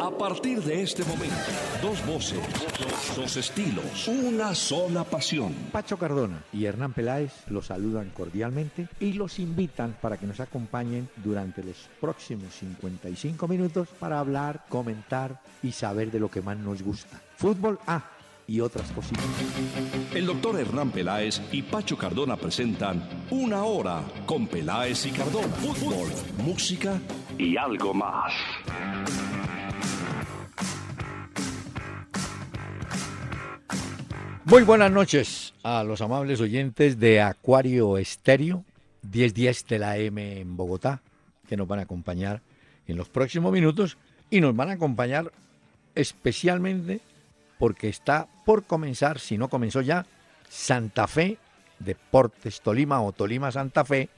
A partir de este momento, dos voces, dos estilos, una sola pasión. Pacho Cardona y Hernán Peláez los saludan cordialmente y los invitan para que nos acompañen durante los próximos 55 minutos para hablar, comentar y saber de lo que más nos gusta. Fútbol A y otras cositas. El doctor Hernán Peláez y Pacho Cardona presentan Una Hora con Peláez y Cardona. Fútbol, música y algo más. Muy buenas noches a los amables oyentes de Acuario Estéreo, 1010 de la M en Bogotá, que nos van a acompañar en los próximos minutos y nos van a acompañar especialmente porque está por comenzar, si no comenzó ya, Santa Fe Deportes Tolima o Tolima Santa Fe,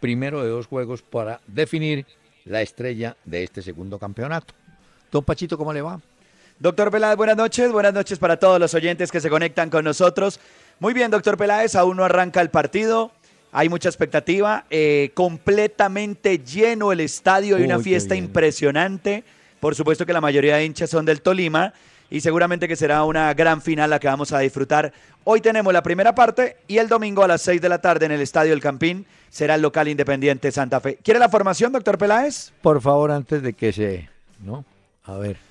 primero de dos juegos para definir la estrella de este segundo campeonato. Don Pachito, ¿cómo le va? Doctor Peláez, buenas noches. Buenas noches para todos los oyentes que se conectan con nosotros. Muy bien, doctor Peláez, aún no arranca el partido. Hay mucha expectativa. Eh, completamente lleno el estadio. Hay una Uy, fiesta impresionante. Por supuesto que la mayoría de hinchas son del Tolima. Y seguramente que será una gran final la que vamos a disfrutar. Hoy tenemos la primera parte y el domingo a las 6 de la tarde en el Estadio El Campín será el local independiente Santa Fe. ¿Quiere la formación, doctor Peláez? Por favor, antes de que se... ¿No? A ver.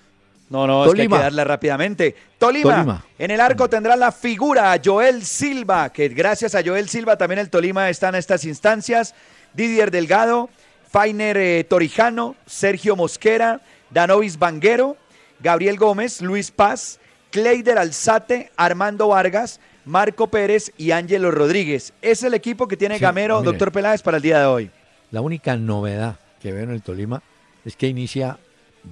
No, no, es que hay que darle rápidamente. Tolima, Tolima. en el arco tendrá la figura a Joel Silva, que gracias a Joel Silva también el Tolima está en estas instancias. Didier Delgado, Fainer eh, Torijano, Sergio Mosquera, Danovis Banguero, Gabriel Gómez, Luis Paz, Cleider Alzate, Armando Vargas, Marco Pérez y Ángelo Rodríguez. Es el equipo que tiene Sí, Gamero, mire. doctor Peláez, para el día de hoy. La única novedad que veo en el Tolima es que inicia,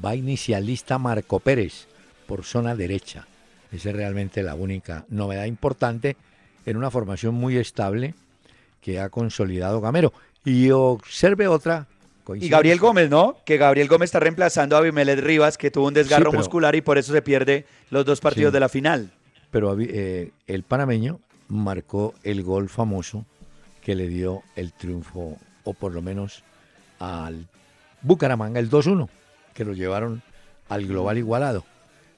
va inicialista Marco Pérez por zona derecha. Esa es realmente la única novedad importante en una formación muy estable que ha consolidado Gamero. Y observe otra. Y coincidencia. Gabriel Gómez, ¿no? Que Gabriel Gómez está reemplazando a Abimelech Rivas, que tuvo un desgarro pero- muscular y por eso se pierde los dos partidos Sí. de la final. Pero eh, el panameño marcó el gol famoso que le dio el triunfo, o por lo menos al Bucaramanga, el 2-1, que lo llevaron al global igualado.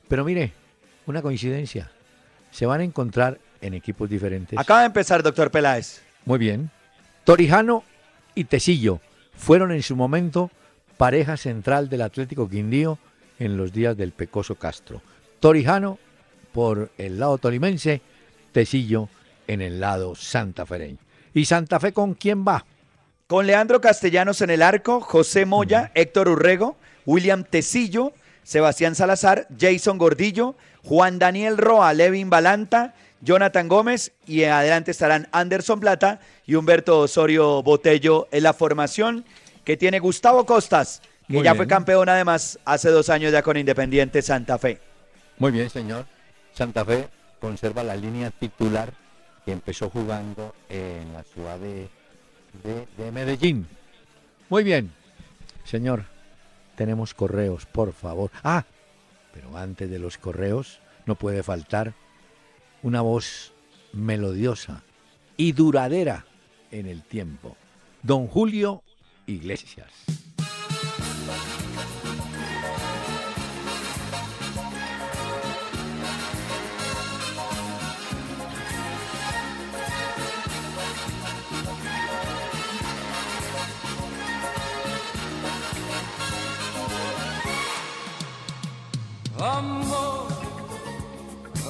Pero mire, una coincidencia. Se van a encontrar en equipos diferentes. Acaba de empezar, doctor Peláez. Muy bien. Torijano y Tecillo fueron en su momento pareja central del Atlético Quindío en los días del Pecoso Castro. Torijano por el lado tolimense, Tecillo en el lado santafereño. ¿Y Santa Fe con quién va? Con Leandro Castellanos en el arco, José Moya, Héctor Urrego, William Tecillo, Sebastián Salazar, Jason Gordillo, Juan Daniel Roa, Levin Balanta, Jonathan Gómez y adelante estarán Anderson Plata y Humberto Osorio Botello en la formación que tiene Gustavo Costas, que Muy ya bien. fue campeón además hace dos años ya con Independiente Santa Fe. Muy bien, señor. Santa Fe conserva la línea titular que empezó jugando en la ciudad de, de- de Medellín. Muy bien, señor. Tenemos correos, por favor. Ah, pero antes de los correos no puede faltar una voz melodiosa y duradera en el tiempo. Don Julio Iglesias.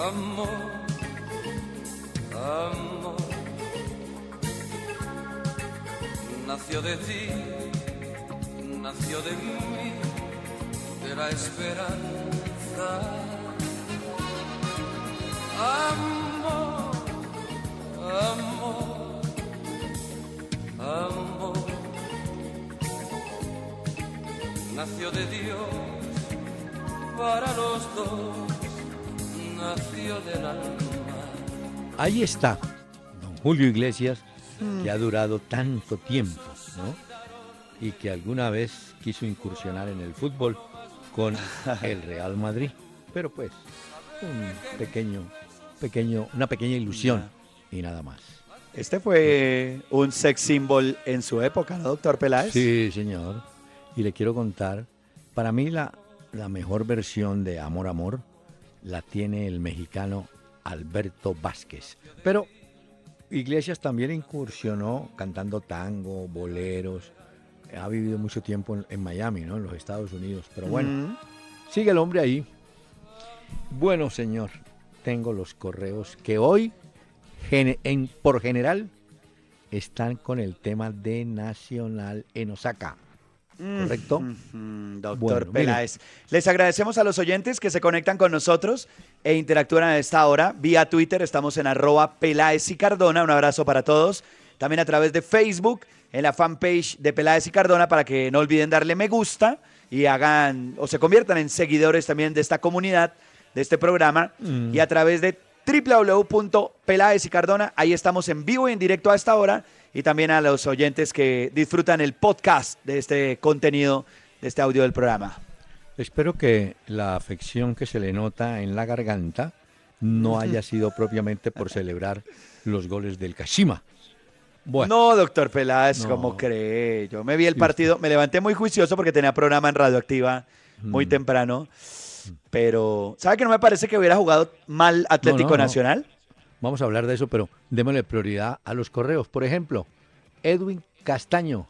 Amor, amor. Nació de ti, nació de mí, de la esperanza. Amor, amor, amor. Nació de Dios para los dos. Ahí está, don Julio Iglesias, que ha durado tanto tiempo, ¿no? Y que alguna vez quiso incursionar en el fútbol con el Real Madrid. Pero pues, un pequeño, pequeño, una pequeña ilusión y nada más. Este fue un sex symbol en su época, ¿no, doctor Peláez? Sí, señor. Y le quiero contar, para mí la, la mejor versión de Amor Amor la tiene el mexicano Alberto Vázquez. Pero Iglesias también incursionó cantando tango, boleros. Ha vivido mucho tiempo en, Miami, ¿no? En los Estados Unidos. Pero bueno, sigue el hombre ahí. Bueno, señor, tengo los correos que hoy, en, por general, están con el tema de Nacional en Osaka. ¿Correcto? doctor Peláez. Les agradecemos a los oyentes que se conectan con nosotros e interactúan a esta hora vía Twitter. Estamos en arroba Peláez y Cardona. Un abrazo para todos. También a través de Facebook, en la fanpage de Peláez y Cardona, para que no olviden darle me gusta y hagan o se conviertan en seguidores también de esta comunidad, de este programa. Mm. Y a través de www.peláez y Cardona, ahí estamos en vivo y en directo a esta hora y también a los oyentes que disfrutan el podcast de este contenido, de este audio del programa. Espero que la afección que se le nota en la garganta no haya sido propiamente por celebrar los goles del Kashima. No, doctor Peláez, ¿cómo cree? Yo me vi el partido, me levanté muy juicioso porque tenía programa en Radioactiva muy mm. temprano, pero ¿sabe que no me parece que hubiera jugado mal Atlético Nacional? Vamos a hablar de eso, pero démosle prioridad a los correos. Por ejemplo, Edwin Castaño,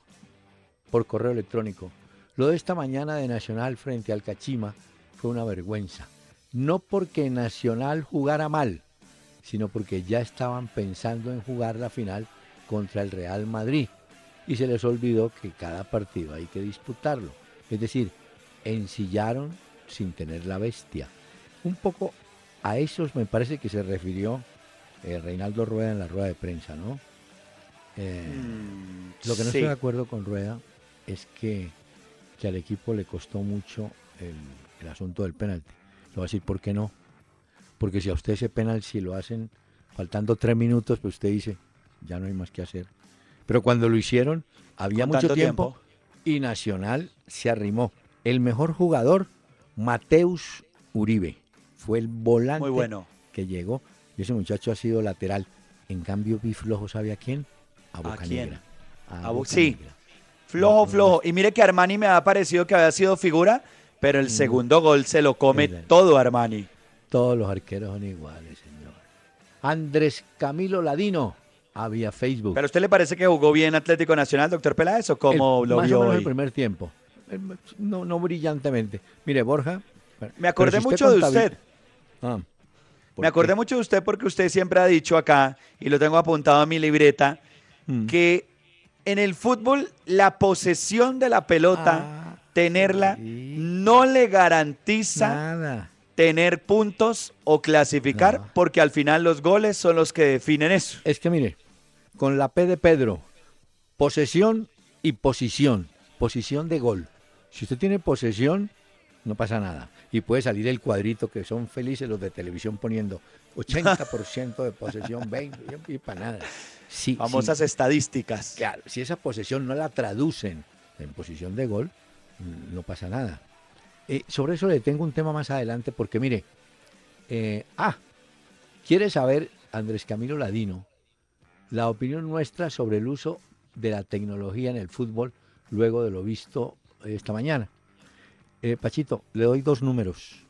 por correo electrónico. Lo de esta mañana de Nacional frente al Cachima fue una vergüenza. No porque Nacional jugara mal, sino porque ya estaban pensando en jugar la final contra el Real Madrid. Y se les olvidó que cada partido hay que disputarlo. Es decir, ensillaron sin tener la bestia. Un poco a esos me parece que se refirió eh, Reinaldo Rueda en la rueda de prensa, ¿no? Eh, mm, lo que no estoy de acuerdo con Rueda es que, al equipo le costó mucho el, asunto del penalti. Le voy a decir, ¿por qué no? Porque si a usted ese penalti si lo hacen faltando tres minutos, pues usted dice, ya no hay más que hacer. Pero cuando lo hicieron, había mucho tiempo, y Nacional se arrimó. El mejor jugador, Mateus Uribe, fue el volante que llegó y ese muchacho ha sido lateral. En cambio, vi flojo, ¿sabe a quién? A Boca Negra. A sí, flojo, flojo. Y mire que Armani me ha parecido que había sido figura, pero el mm. segundo gol se lo come todo Armani. Todos los arqueros son iguales, señor. Andrés Camilo Ladino, había Facebook. ¿Pero a usted le parece que jugó bien Atlético Nacional, doctor Peláez, o cómo lo vio más el primer tiempo. No, no brillantemente. Mire, Borja... Me acordé mucho de usted. Ah. Me acordé mucho de usted porque usted siempre ha dicho acá, y lo tengo apuntado en mi libreta, mm. que en el fútbol la posesión de la pelota, ah, tenerla, no le garantiza tener puntos o clasificar, porque al final los goles son los que definen eso. Es que mire, con la P de Pedro, posesión y posición, posición de gol. Si usted tiene posesión, no pasa nada y puede salir el cuadrito que son felices los de televisión poniendo 80% de posesión, 20 y para nada. Sí, Famosas estadísticas. Claro, si esa posesión no la traducen en posición de gol, mm, no pasa nada. Eh, sobre eso le tengo un tema más adelante porque mire, eh, ah, quiere saber Andrés Camilo Ladino la opinión nuestra sobre el uso de la tecnología en el fútbol luego de lo visto esta mañana. Eh, Pachito, le doy dos números.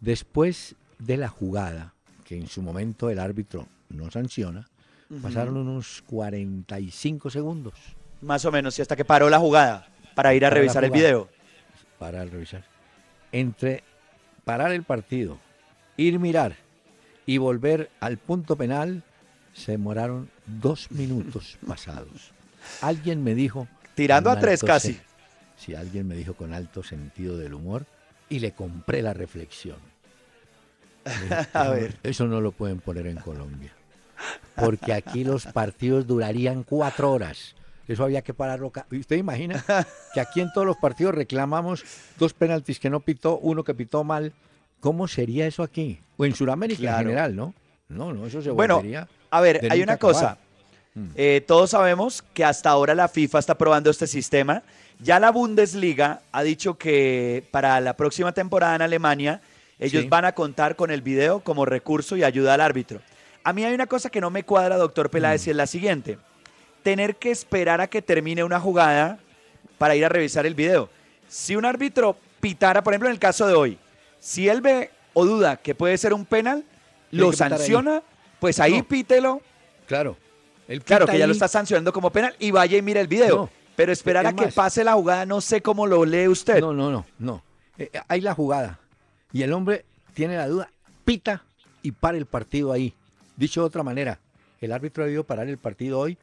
Después de la jugada, que en su momento el árbitro no sanciona, pasaron unos 45 segundos. Más o menos, y hasta que paró la jugada para ir a revisar el video. Para revisar. Entre parar el partido, ir mirar y volver al punto penal, se demoraron dos minutos pasados. Alguien me dijo... Tirando a tres casi si alguien me dijo con alto sentido del humor, y le compré la reflexión. a ver. Eso no lo pueden poner en Colombia. Porque aquí los partidos durarían cuatro horas. Eso había que pararlo. ¿Usted imagina que aquí en todos los partidos reclamamos dos penaltis que no pitó, uno que pitó mal? ¿Cómo sería eso aquí? O en Sudamérica en general, ¿no? No, no, eso se bueno, A ver, hay una cosa. Mm. Eh, todos sabemos que hasta ahora la FIFA está probando este sistema ya la Bundesliga ha dicho que para la próxima temporada en Alemania ellos van a contar con el video como recurso y ayuda al árbitro. A mí hay una cosa que no me cuadra, doctor Peláez, y es la siguiente. Tener que esperar a que termine una jugada para ir a revisar el video. Si un árbitro pitara, por ejemplo, en el caso de hoy, si él ve o duda que puede ser un penal, lo ahí. sanciona, pues ahí No. pítelo. Claro. Él Claro, que ya lo está sancionando como penal y vaya y mire el video. No. Pero esperar a que más. pase la jugada, no sé cómo lo lee usted. No, no, no, no. Eh, eh, hay la jugada. Y el hombre tiene la duda, pita y para el partido ahí. Dicho de otra manera, el árbitro debió parar el partido hoy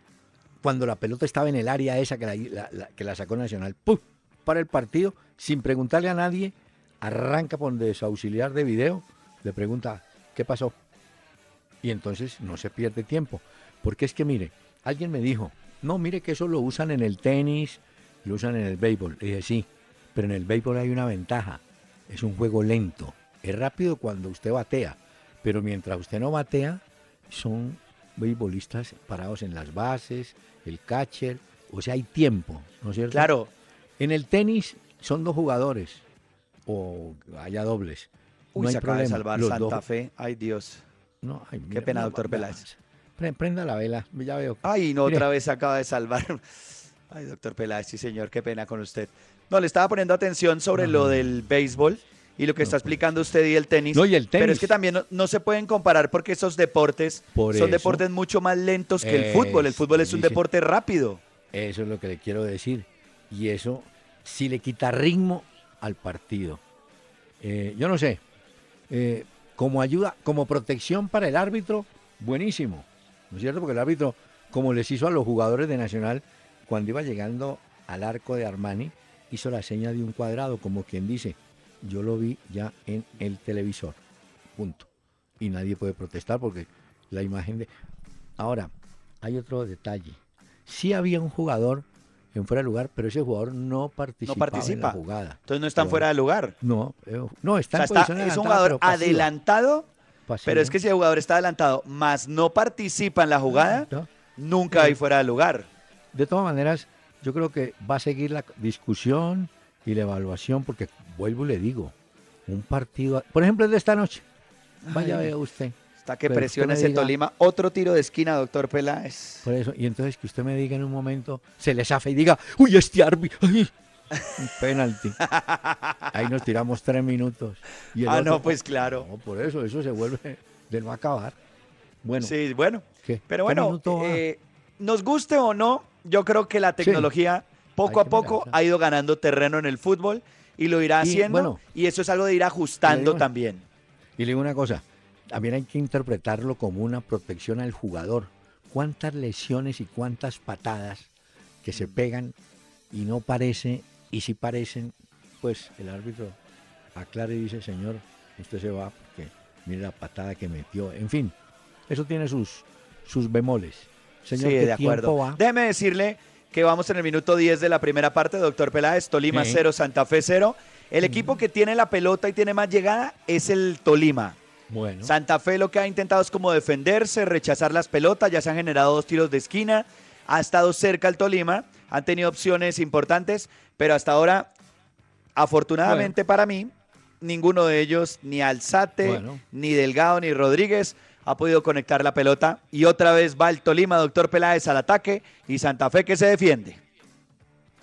cuando la pelota estaba en el área esa que la, la- la- que la sacó Nacional. ¡Pum! Para el partido sin preguntarle a nadie. Arranca por donde su auxiliar de video. Le pregunta, ¿qué pasó? Y entonces no se pierde tiempo. Porque es que, mire, alguien me dijo, no, mire que eso lo usan en el tenis, lo usan en el béisbol. Le dije, sí, pero en el béisbol hay una ventaja. Es un juego lento. Es rápido cuando usted batea. Pero mientras usted no batea, son beisbolistas parados en las bases, el catcher. O sea, hay tiempo, ¿no es cierto? Claro, En el tenis son dos jugadores o haya dobles. Uy, no hay se acaba de problema. salvar Los Santa dos- Fe. Ay, Dios. No, ay, Qué mira, pena, no, doctor Peláez. Pre- Prenda la vela, ya veo. Ay, no, Mire. otra vez se acaba de salvar. Ay, doctor Peláez, sí, señor, qué pena con usted. No, le estaba poniendo atención sobre lo del béisbol y lo que No, está pues. explicando usted y el tenis. No, y el Pero es tenis. que también no, no se pueden comparar porque esos deportes Por son eso. deportes mucho más lentos que el fútbol. El fútbol es un dice- deporte rápido. Eso es lo que le quiero decir. Y eso sí le quita ritmo al partido. Eh, yo no sé. eh, como ayuda, como protección para el árbitro, buenísimo. ¿No es cierto? Porque el árbitro, como les hizo a los jugadores de Nacional, cuando iba llegando al arco de Armani, hizo la seña de un cuadrado, como quien dice, yo lo vi ya en el televisor. Punto. Y nadie puede protestar porque la imagen de... Ahora, hay otro detalle. Sí había un jugador en fuera de lugar, pero ese jugador no participaba en participa. la jugada. Entonces no están Pero- fuera de lugar. No, eh, no, O está sea, en está- es un jugador adelantado, pero es que si el jugador está adelantado, más no participa en la jugada, ¿no? nunca hay fuera de lugar. De todas maneras, yo creo que va a seguir la discusión y la evaluación, porque vuelvo y le digo, un partido, por ejemplo, el de esta noche, vaya Ay. vea usted, Hasta que presiona ese diga- Tolima. Otro tiro de esquina, doctor Peláez. por eso, y entonces que usted me diga en un momento, se le zafe y diga, uy, este árbitro, ay, un penalti. Ahí nos tiramos tres minutos. Y Ah, no, pues claro. No, por eso, eso se vuelve de no acabar. Bueno, Sí, bueno. ¿qué? Pero ¿Qué bueno, eh, nos guste o no, yo creo que la tecnología poco Hay a poco ha ido ganando terreno en el fútbol y lo irá Y, haciendo. bueno, y eso es algo de ir ajustando digo- también. Y le digo una cosa, también hay que interpretarlo como una protección al jugador. ¿Cuántas lesiones y cuántas patadas que se pegan y no parece, y si parecen, pues el árbitro aclara y dice, señor, usted se va porque mire la patada que metió. En fin, eso tiene sus, sus bemoles. Señor, sí, ¿qué de acuerdo. tiempo va? Déjeme decirle que vamos en el minuto 10 de la primera parte, doctor Peláez, Tolima Sí. 0, Santa Fe 0. El equipo que tiene la pelota y tiene más llegada es el Tolima. Bueno, Santa Fe lo que ha intentado es como defenderse, rechazar las pelotas, ya se han generado dos tiros de esquina, ha estado cerca el Tolima, han tenido opciones importantes, pero hasta ahora, afortunadamente para mí, ninguno de ellos, ni Alzate, Bueno. ni Delgado, ni Rodríguez, ha podido conectar la pelota. Y otra vez va el Tolima, doctor Peláez, al ataque, y Santa Fe que se defiende.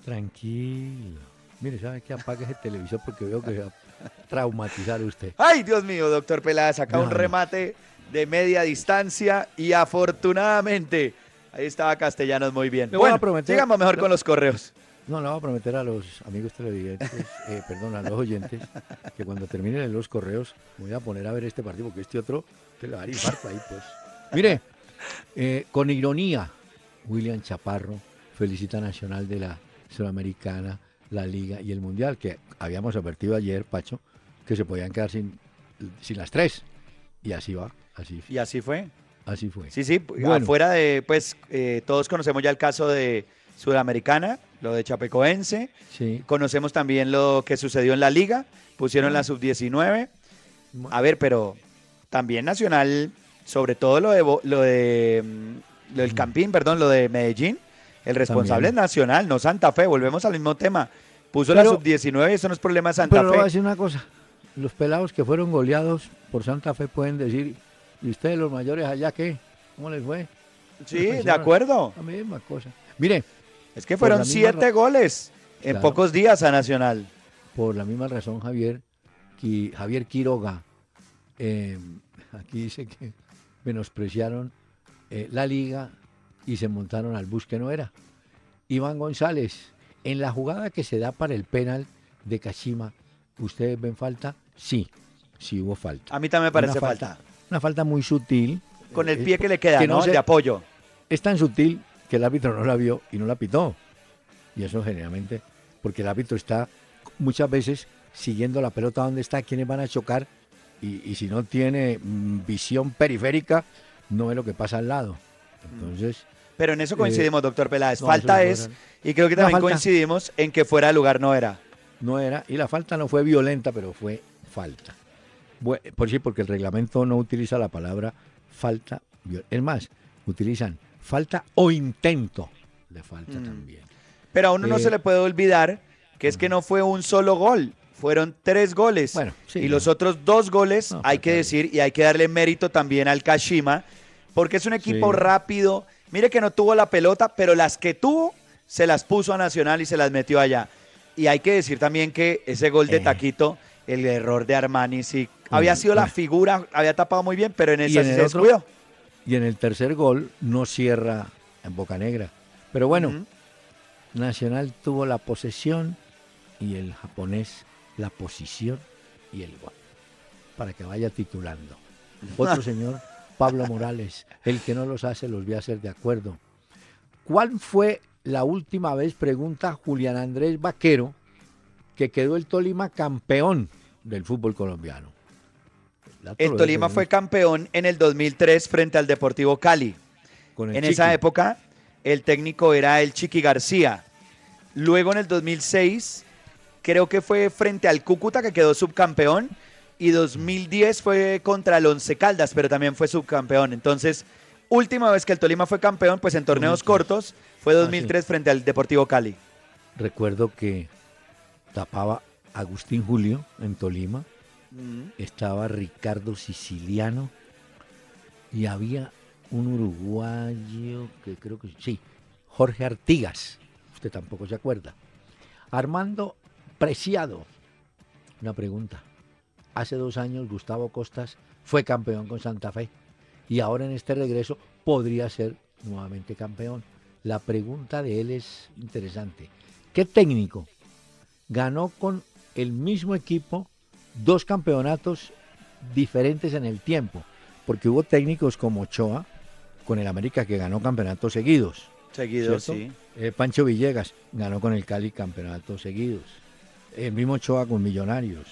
tranquilo. Mire, ¿sabe qué? Apague ese televisor porque veo que se va a traumatizar usted. Ay, Dios mío, doctor Peláez, acá No, un remate de media distancia y afortunadamente ahí estaba Castellanos muy bien. Le bueno, prometer- sigamos mejor con los correos. No, le voy a prometer a los amigos televidentes, eh, perdón, a los oyentes, que cuando terminen los correos me voy a poner a ver este partido, porque este otro te le va a infarto ahí, pues. Mire, eh, con ironía, William Chaparro felicita a Nacional de la Sudamericana, la Liga y el Mundial, que habíamos advertido ayer, Pacho, que se podían quedar sin, sin las tres. Y así va, así, Y así fue. Así fue. Sí, sí, Bueno. afuera de, pues eh, todos conocemos ya el caso de Sudamericana, lo de Chapecoense, Sí. conocemos también lo que sucedió en la liga, pusieron la sub-19. A ver, pero también Nacional, sobre todo lo de, lo de mm, lo del Campín, perdón, lo de Medellín, el responsable También. es Nacional, no Santa Fe, volvemos al mismo tema. Puso la Pero- sub-19 y eso no es problema de Santa Pero le voy a Fe. decir una cosa. Los pelados que fueron goleados por Santa Fe pueden decir, ¿y ustedes los mayores allá qué? ¿Cómo les fue? Sí, de acuerdo. La misma cosa. Mire, Es que fueron siete goles en Claro. pocos días a Nacional. por la misma razón, Javier, que Javier Quiroga, eh, aquí dice que menospreciaron eh, la liga y se montaron al bus que no era. Iván González, en la jugada que se da para el penal de Kashima, ¿ustedes ven falta? Sí, sí hubo falta. A mí también me parece falta, Una falta muy sutil. Con el pie que le queda, ¿no? de apoyo. Es tan sutil que el árbitro no la vio y no la pitó. Y eso generalmente, porque el árbitro está muchas veces siguiendo la pelota donde está, quiénes van a chocar, y, si no tiene mm, visión periférica, no ve lo que pasa al lado. Entonces. Pero en eso coincidimos, eh, doctor Peláez. falta es, y creo que también coincidimos en que fuera de lugar no era. No era, y la falta no fue violenta, pero fue falta. Por sí, porque el reglamento no utiliza la palabra falta. Es más, utilizan falta o intento de falta mm. también. Pero a uno no se eh, le puede olvidar que es que no fue un solo gol, fueron tres goles. Bueno, y los otros dos goles, hay que decir, y hay que darle mérito también al Kashima, porque es un equipo rápido. Mire que no tuvo la pelota, pero las que tuvo, se las puso a Nacional y se las metió allá. Y hay que decir también que ese gol de eh. Taquito, el error de Armani, sí, había sido la figura, había tapado muy bien, pero en esa sí se descuidó. Y en el tercer gol no cierra en Boca Negra. Pero bueno, Nacional tuvo la posesión y el japonés la posición y el gol. Para que vaya titulando. Otro señor, Pablo Morales, el que no los hace los voy a hacer de acuerdo. ¿Cuál fue la última vez, pregunta Julián Andrés Vaquero, que quedó el Tolima campeón del fútbol colombiano? El Tolima fue campeón en el 2003 frente al Deportivo Cali. en esa época el técnico era el Chiqui García. Luego en el 2006 creo que fue frente al Cúcuta que quedó subcampeón y 2010 fue contra el Once Caldas, pero también fue subcampeón. Entonces, última vez que el Tolima fue campeón, pues en torneos cortos, fue 2003 ah, frente al Deportivo Cali. Recuerdo que tapaba Agustín Julio en Tolima, estaba Ricardo Siciliano y había un uruguayo que creo que sí, Jorge Artigas, usted tampoco se acuerda. Armando Preciado. Una pregunta. Hace dos años Gustavo Costas fue campeón con Santa Fe y ahora en este regreso podría ser nuevamente campeón. La pregunta de él es interesante. ¿Qué técnico ganó con el mismo equipo dos campeonatos diferentes en el tiempo? Porque hubo técnicos como Ochoa con el América que ganó campeonatos seguidos. Seguidos, sí. Eh, Pancho Villegas ganó con el Cali campeonatos seguidos el mismo Ochoa con Millonarios.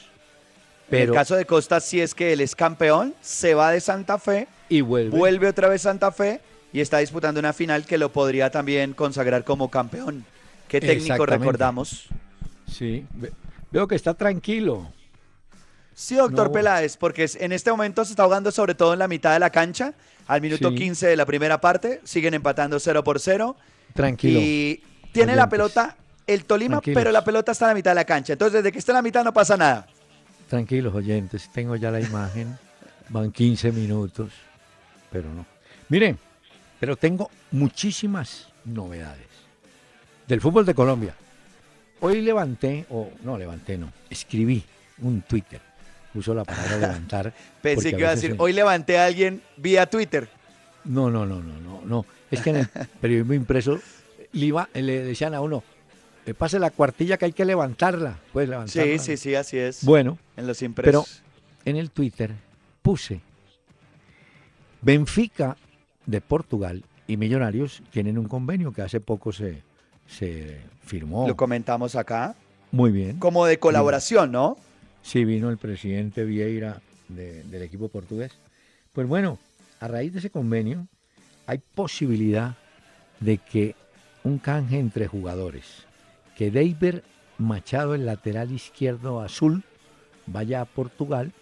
Pero, en el caso de Costa, si es que él es campeón, se va de Santa Fe y vuelve. vuelve otra vez Santa Fe y está disputando una final que lo podría también consagrar como campeón. ¿Qué técnico recordamos? Sí, veo que está tranquilo. Sí, doctor Peláez, porque en este momento se está jugando sobre todo en la mitad de la cancha, al minuto 15 de la primera parte, siguen empatando 0 por 0. Tranquilo. Y tiene la pelota el Tolima, pero la pelota está en la mitad de la cancha. Entonces, desde que está en la mitad no pasa nada. Tranquilos, oyentes, tengo ya la imagen. Van 15 minutos, pero no. Miren, pero tengo muchísimas novedades del fútbol de Colombia. Hoy levanté, o no levanté, no, escribí un Twitter. Uso la palabra levantar. Pensé que iba a decir, hoy levanté a alguien vía Twitter. No, no, no, no, no, no. Es que en el periodismo impreso le, le decían a uno, pase la cuartilla que hay que levantarla. Puedes levantarla. Sí, sí, sí, así es. Bueno, en los impresos. Pero en el Twitter puse Benfica de Portugal y Millonarios tienen un convenio que hace poco se, se firmó. Lo comentamos acá. Muy bien. Como de colaboración, ¿no? Sí, vino el presidente Vieira del equipo portugués. Pues bueno, a raíz de ese convenio hay posibilidad de que un canje entre jugadores que Deiber Machado, el lateral izquierdo azul, vaya a Portugal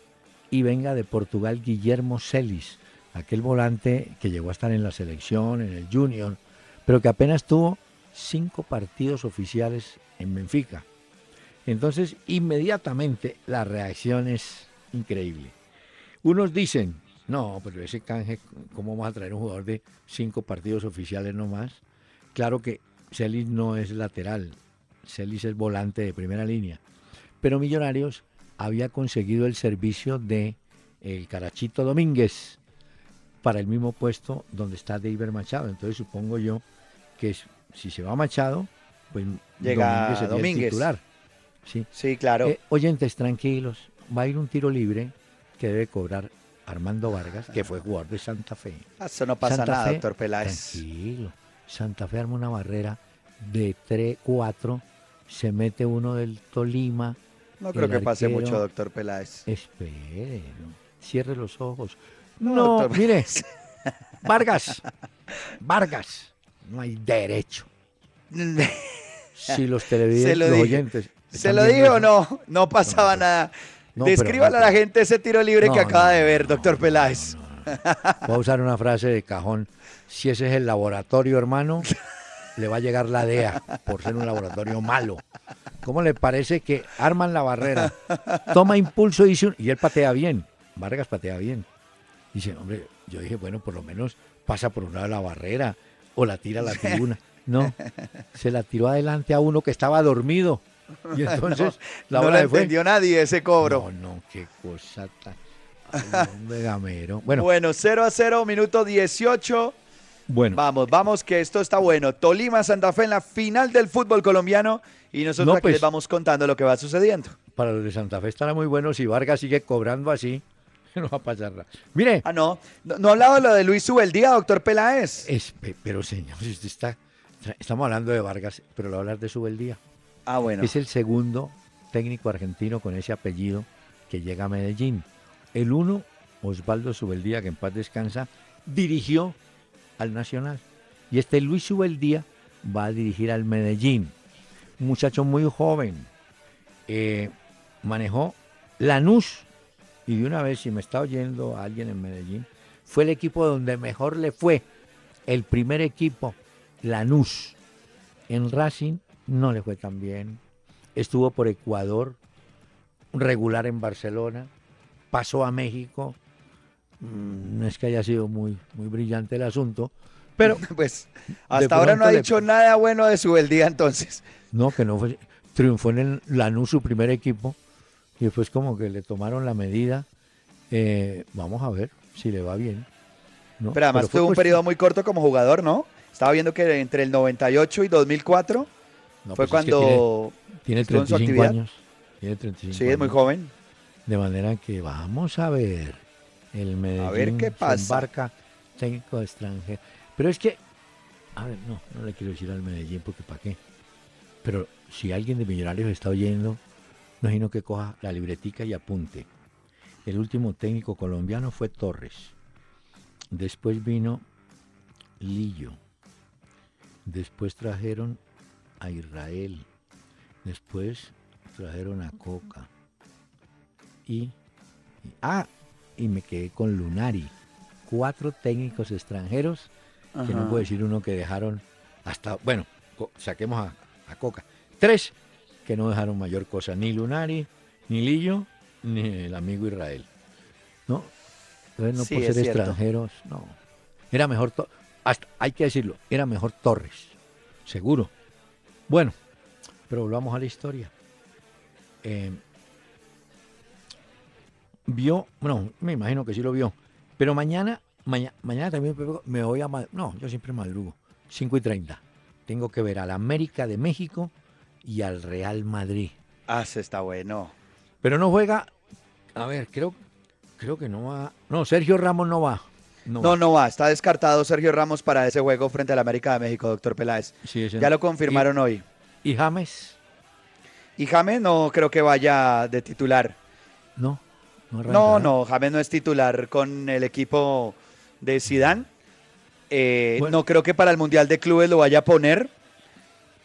y venga de Portugal Guillermo Celis, aquel volante que llegó a estar en la selección, en el Junior, pero que apenas tuvo cinco partidos oficiales en Benfica. Entonces, inmediatamente la reacción es increíble. Unos dicen, no, pero ese canje, ¿cómo vamos a traer un jugador de cinco partidos oficiales nomás? Claro que Celis no es lateral, Celis es volante de primera línea. pero Millonarios había conseguido el servicio de el Carachito Domínguez para el mismo puesto donde está David Machado. Entonces supongo yo que si se va Machado, pues llega Domínguez, titular. Sí, sí claro. Eh, oyentes, tranquilos, va a ir un tiro libre que debe cobrar Armando Vargas, que fue jugador de Santa Fe. Ah, eso no pasa nada, doctor Peláez. Tranquilo. Santa Fe arma una barrera de 3, 4, se mete uno del Tolima. No creo que pase mucho, doctor Peláez. Espere, cierre los ojos. No, mire, Vargas, Vargas, no hay derecho. si los televidentes, los oyentes. ¿Se lo digo o no? No pasaba nada. Descríbale a la gente ese tiro libre que acaba de ver, doctor Peláez. Voy a usar una frase de cajón. Si ese es el laboratorio, hermano, le va a llegar la DEA por ser un laboratorio malo. ¿Cómo le parece que arman la barrera? Toma impulso y, y él patea bien. Vargas patea bien. Dice, hombre, yo dije, bueno, por lo menos pasa por un lado de la barrera o la tira a la tribuna. No, se la tiró adelante a uno que estaba dormido. Y entonces la no entendió nadie ese cobro. No, no, qué cosa tan... gamero. Bueno, bueno, 0 a 0, minuto 18. Bueno. Vamos, vamos, que esto está bueno. Tolima, Santa Fe en la final del fútbol colombiano y nosotros aquí pues, les vamos contando lo que va sucediendo. Para los de Santa Fe estará muy bueno si Vargas sigue cobrando así. No va a pasar nada. Mire. Ah, no. No, ha hablado lo de Luis Subeldía, doctor Peláez. pero, señor, usted está. Estamos hablando de Vargas, pero lo hablar de Subeldía. Ah. Es el segundo técnico argentino con ese apellido que llega a Medellín. El uno, Osvaldo Subeldía, que en paz descansa, dirigió al Nacional. Y este Luis Subeldía va a dirigir al Medellín. Muchacho muy joven. Eh, manejó Lanús. Y de una vez, si me está oyendo alguien en Medellín, fue el equipo donde mejor le fue. El primer equipo, Lanús. En Racing no le fue tan bien. Estuvo por Ecuador, regular en Barcelona, pasó a México. Mm, no es que haya sido muy, muy brillante el asunto, pero... Pues hasta ahora no ha dicho nada bueno de su día entonces. No, que no fue... Triunfó en el Lanús su primer equipo y después como que le tomaron la medida. Eh, vamos a ver si le va bien. Pero además tuvo un periodo muy corto como jugador, ¿no? Estaba viendo que entre el 98 y 2004 fue pues cuando... tiene, 35 años. Tiene 35 sí, es muy joven. De manera que vamos a ver. El Medellín a ver qué pasa. embarca técnico extranjero. Pero es que, a ver, no, no le quiero decir al Medellín porque para qué. Pero si alguien de Millonarios está oyendo, imagino que coja la libretica y apunte. El último técnico colombiano fue Torres. Después vino Lillo. Después trajeron a Israel. Después trajeron a Coca. Y, ah, y me quedé con Lunari. Cuatro técnicos extranjeros, que no puedo decir uno que dejaron hasta, bueno, saquemos a, Coca. Tres que no dejaron mayor cosa, ni Lunari, ni Lillo, ni el amigo Israel. ¿No? Entonces no por ser extranjeros, no. Era mejor, hasta, hay que decirlo, era mejor Torres, seguro. Bueno, pero volvamos a la historia. Eh, vio, bueno, me imagino que sí lo vio, pero mañana, mañana también me voy a, no, yo siempre madrugo, 5 y 30. Tengo que ver al América de México y al Real Madrid. Ah, se está bueno. Pero no juega, a ver, creo, creo que no va, no, Sergio Ramos no va. No, no, va. Está descartado Sergio Ramos para ese juego frente al América de México, doctor Peláez. ya lo confirmaron hoy. ¿Y James? Y James no creo que vaya de titular. No, no, no, James no es titular con el equipo de Sidán. Eh, no creo que para el Mundial de Clubes lo vaya a poner.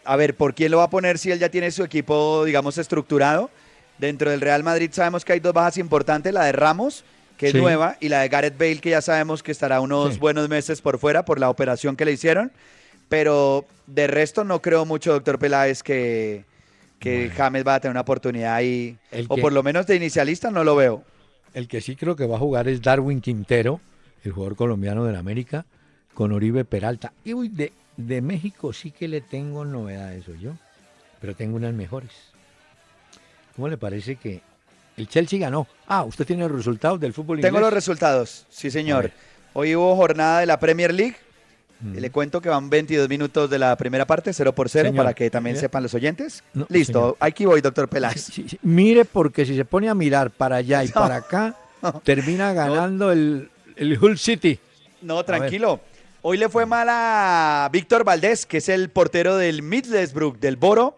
A ver, ¿por quién lo va a poner si él ya tiene su equipo, digamos, estructurado? Dentro del Real Madrid sabemos que hay dos bajas importantes, la de Ramos que es nueva, y la de Gareth Bale, que ya sabemos que estará unos buenos meses por fuera por la operación que le hicieron. Pero de resto no creo mucho, doctor Peláez, que, que James va a tener una oportunidad ahí. o por lo menos de inicialista no lo veo. El que sí creo que va a jugar es Darwin Quintero, el jugador colombiano del América, con Oribe Peralta. Y uy, de, de México sí que le tengo novedades, yo. Pero tengo unas mejores. ¿cómo le parece que el Chelsea ganó? Ah, usted tiene los resultados del fútbol Tengo los inglés. resultados, sí señor. Hoy hubo jornada de la Premier League. Mm. Le cuento que van 22 minutos de la primera parte, 0 por 0, Señor. para que también Mire. sepan los oyentes. No, Listo, señor. aquí voy, doctor Peláez. Sí, sí, Mire, porque si se pone a mirar para allá y No. para acá, termina ganando el, el Hull City. No, tranquilo. Hoy le fue mal a Víctor Valdés, que es el portero del Middlesbrough, del Boro,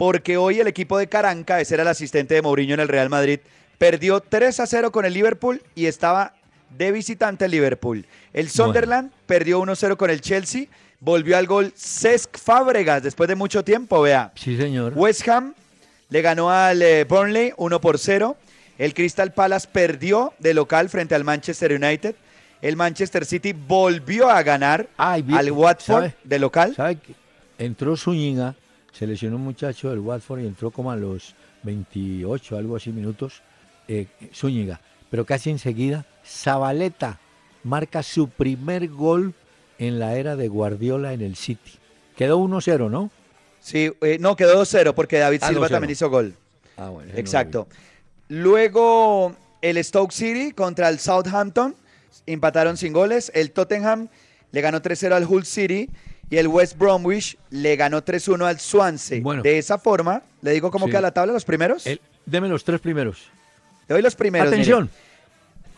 porque hoy el equipo de Caranca, ese era el asistente de Mourinho en el Real Madrid, perdió 3 a 0 con el Liverpool y estaba de visitante el Liverpool. El Sunderland perdió 1-0 con el Chelsea, volvió al gol Cesc Fábregas después de mucho tiempo, vea. Sí, señor. West Ham le ganó al eh, Burnley 1 por 0. El Crystal Palace perdió de local frente al Manchester United. El Manchester City volvió a ganar Ay, al Watford ¿sabe? de local. ¿Sabe qué? Entró Zúñiga, se lesionó un muchacho del Watford y entró como a los 28, algo así minutos, eh, Zúñiga. Pero casi enseguida, Zabaleta marca su primer gol en la era de Guardiola en el City. Quedó 1-0, ¿no? Sí, eh, no, quedó 2-0 porque David Ah, Silva 2-0. también hizo gol. Ah, bueno. no Exacto. Luego el Stoke City contra el Southampton empataron sin goles. El Tottenham le ganó 3-0 al Hull City y el West Bromwich le ganó 3-1 al Swansea. Bueno. de esa forma, le digo cómo Sí. queda la tabla los primeros. El- deme los tres primeros. Le doy los primeros. mire. Atención.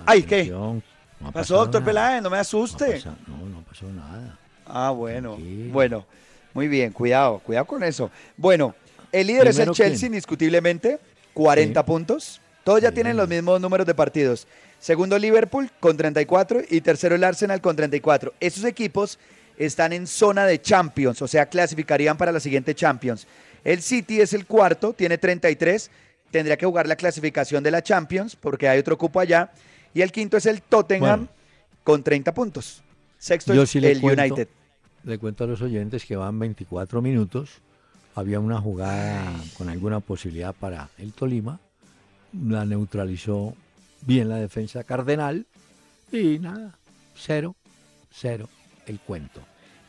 Ay, ¿qué? Atención, no ha pasó, doctor nada. Peláez? No me asuste. no, no pasó nada. Ah, bueno. Tranquilo. Bueno, muy bien, cuidado, cuidado con eso. Bueno, el líder es el Chelsea, ¿quién? indiscutiblemente, 40 Sí. puntos. Todos ya tienen los mismos números de partidos. Segundo Liverpool con 34 y tercero el Arsenal con 34. Esos equipos están en zona de Champions, o sea, clasificarían para la siguiente Champions. El City es el cuarto, tiene 33, tendría que jugar la clasificación de la Champions porque hay otro cupo allá. Y el quinto es el Tottenham Bueno. con 30 puntos. Sexto Yo el, sí le el cuento, United. Le cuento a los oyentes que van 24 minutos. Había una jugada con alguna posibilidad para el Tolima. La neutralizó bien la defensa cardenal. Y nada, cero, cero el cuento.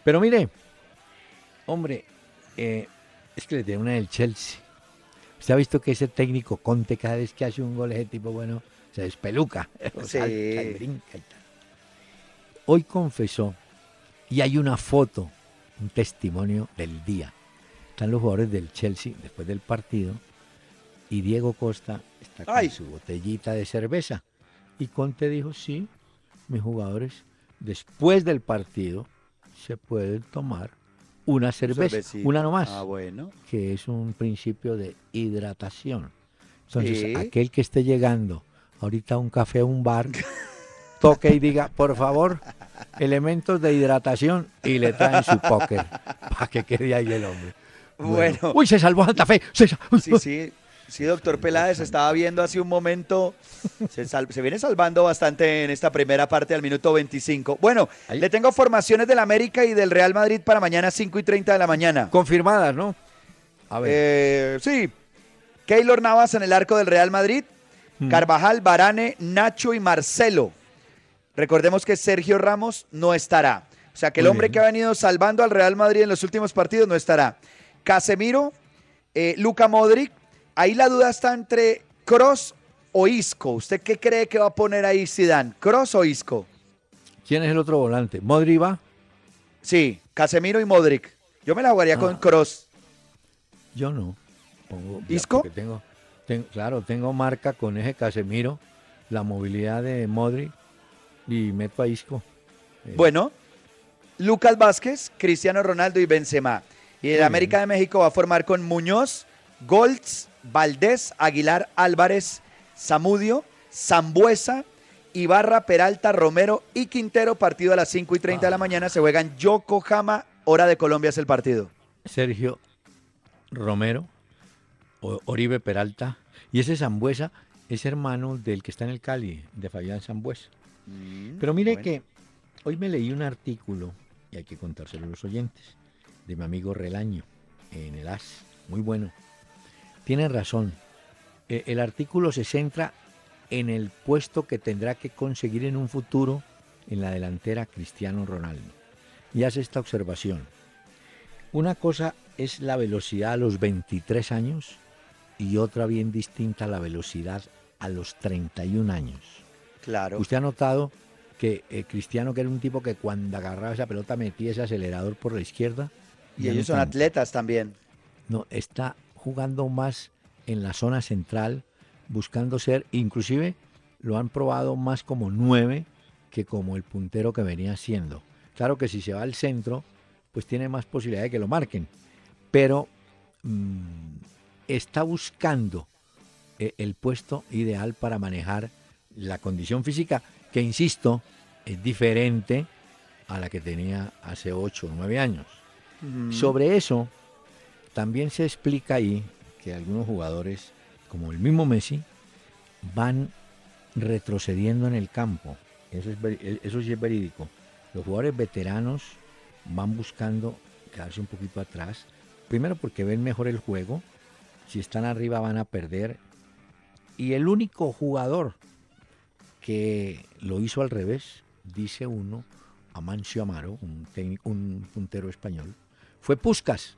Pero mire, hombre, eh, es que le tiene una del Chelsea. Usted ha visto que ese técnico Conte cada vez que hace un gol ese tipo, bueno, se despeluca. Sí. salta y brinca y tal. Hoy confesó, y hay una foto, un testimonio del día. Están los jugadores del Chelsea después del partido y Diego Costa está con Ay. su botellita de cerveza. Y Conte dijo, sí, mis jugadores después del partido se pueden tomar una cerveza, Cervecita. una nomás Ah, bueno. que es un principio de hidratación. Entonces, Sí. aquel que esté llegando ahorita a un café o un bar, toque y diga, por favor, elementos de hidratación y le traen su póker para que quede ahí el hombre. Bueno. Uy, se salvó Santa Fe. se sal- Sí, sí. Sí, doctor Peláez, estaba viendo hace un momento, se, sal- se viene salvando bastante en esta primera parte al minuto 25. Bueno, Ahí. le tengo formaciones del América y del Real Madrid para mañana 5 y 30 de la mañana. Confirmadas, ¿no? A ver. Eh, sí, Keylor Navas en el arco del Real Madrid, Mm. Carvajal, Barane, Nacho y Marcelo. Recordemos que Sergio Ramos no estará. O sea que el Muy hombre bien. que ha venido salvando al Real Madrid en los últimos partidos no estará. Casemiro, eh, Luca Modric. Ahí la duda está entre Cross o Isco. ¿Usted qué cree que va a poner ahí Zidane? ¿Cross o Isco? ¿Quién es el otro volante? ¿Modri va? Sí, Casemiro y Modric. Yo me la jugaría con Ah. Cross. Yo no. Pongo, ¿Isco? Tengo, claro, tengo marca con ese Casemiro, la movilidad de Modri y meto a Isco. Eh, Bueno, Lucas Vázquez, Cristiano Ronaldo y Benzema. Y el América de México va a formar con Muñoz, Goltz, Valdés, Aguilar, Álvarez, Zamudio, Zambuesa, Ibarra, Peralta, Romero y Quintero. Partido a las 5 y 30 de la Ah. mañana. Se juegan Yokohama, hora de Colombia es el partido. Sergio Romero, Oribe Peralta, y ese Zambuesa es hermano del que está en el Cali, de Fabián Zambuesa. Pero mire bueno. que hoy me leí un artículo, y hay que contárselo a los oyentes, de mi amigo Relaño, en el AS, muy bueno. Tiene razón, Eh, el artículo se centra en el puesto que tendrá que conseguir en un futuro en la delantera Cristiano Ronaldo. Y hace esta observación. Una cosa es la velocidad a los 23 años y otra bien distinta la velocidad a los 31 años. Claro. Usted ha notado que eh, Cristiano, que era un tipo que cuando agarraba esa pelota metía ese acelerador por la izquierda. Y ellos son atletas también. No, está jugando más en la zona central, buscando ser, inclusive lo han probado más como nueve que como el puntero que venía siendo. Claro que si se va al centro, pues tiene más posibilidad de que lo marquen, pero mm, está buscando eh, el puesto ideal para manejar la condición física, que insisto, es diferente a la que tenía hace ocho o nueve años. Sobre eso, también se explica ahí que algunos jugadores, como el mismo Messi, van retrocediendo en el campo. Eso, es, eso sí es verídico. Los jugadores veteranos van buscando quedarse un poquito atrás. Primero porque ven mejor el juego. Si están arriba van a perder. Y el único jugador que lo hizo al revés, dice uno, Amancio Amaro, un, un puntero español, fue Puscas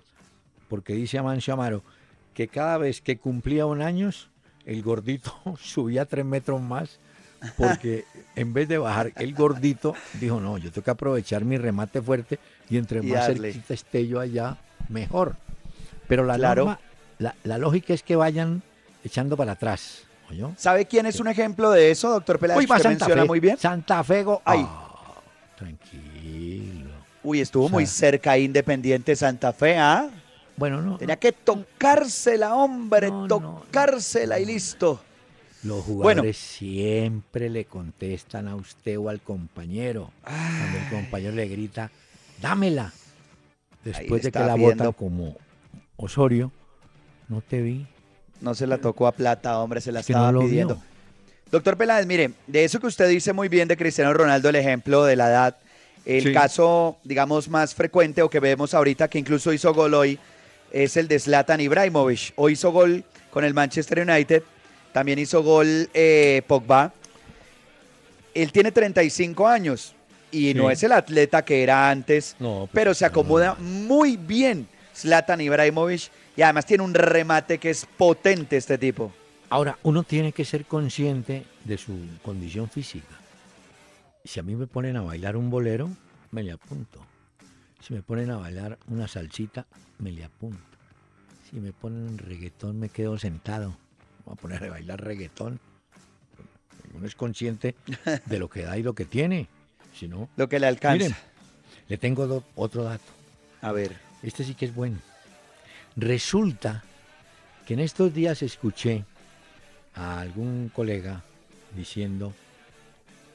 porque dice Amancio Amaro que cada vez que cumplía un año, el gordito subía tres metros más, porque en vez de bajar el gordito, dijo, no, yo tengo que aprovechar mi remate fuerte y entre más cerquita esté yo allá, mejor. Pero la, la, lógica es que vayan echando para atrás. ¿Sabe quién es un ejemplo de eso, doctor Peláez? Uy, Santa Fe, muy bien. Santa Fego. Ay. tranquilo. Uy, estuvo muy cerca Independiente Santa Fe, ¿ah? Bueno, no. Tenía que tocársela, hombre, tocársela y listo. Los jugadores siempre le contestan a usted o al compañero. Cuando el compañero le grita, dámela. Después de que la botan como Osorio, no te vi. No se la tocó a plata, hombre, se la estaba pidiendo. Doctor Peláez, mire, de eso que usted dice muy bien de Cristiano Ronaldo, el ejemplo de la edad, el caso, digamos, más frecuente o que vemos ahorita, que incluso hizo gol hoy, es el de Zlatan Ibrahimovic. Hoy hizo gol con el Manchester United, también hizo gol eh, Pogba. Él tiene 35 años y no es el atleta que era antes, pues, pero se acomoda muy bien Zlatan Ibrahimovic y además tiene un remate que es potente este tipo. Ahora, uno tiene que ser consciente de su condición física. Si a mí me ponen a bailar un bolero, me le apunto. Si me ponen a bailar una salsita, me le apunto. Si me ponen reggaetón, me quedo sentado. Voy a poner a bailar reggaetón. Uno es consciente de lo que da y lo que tiene. Si no, lo que le alcanza. Miren, le tengo otro dato. A ver. Este sí que es bueno. Resulta que en estos días escuché a algún colega diciendo,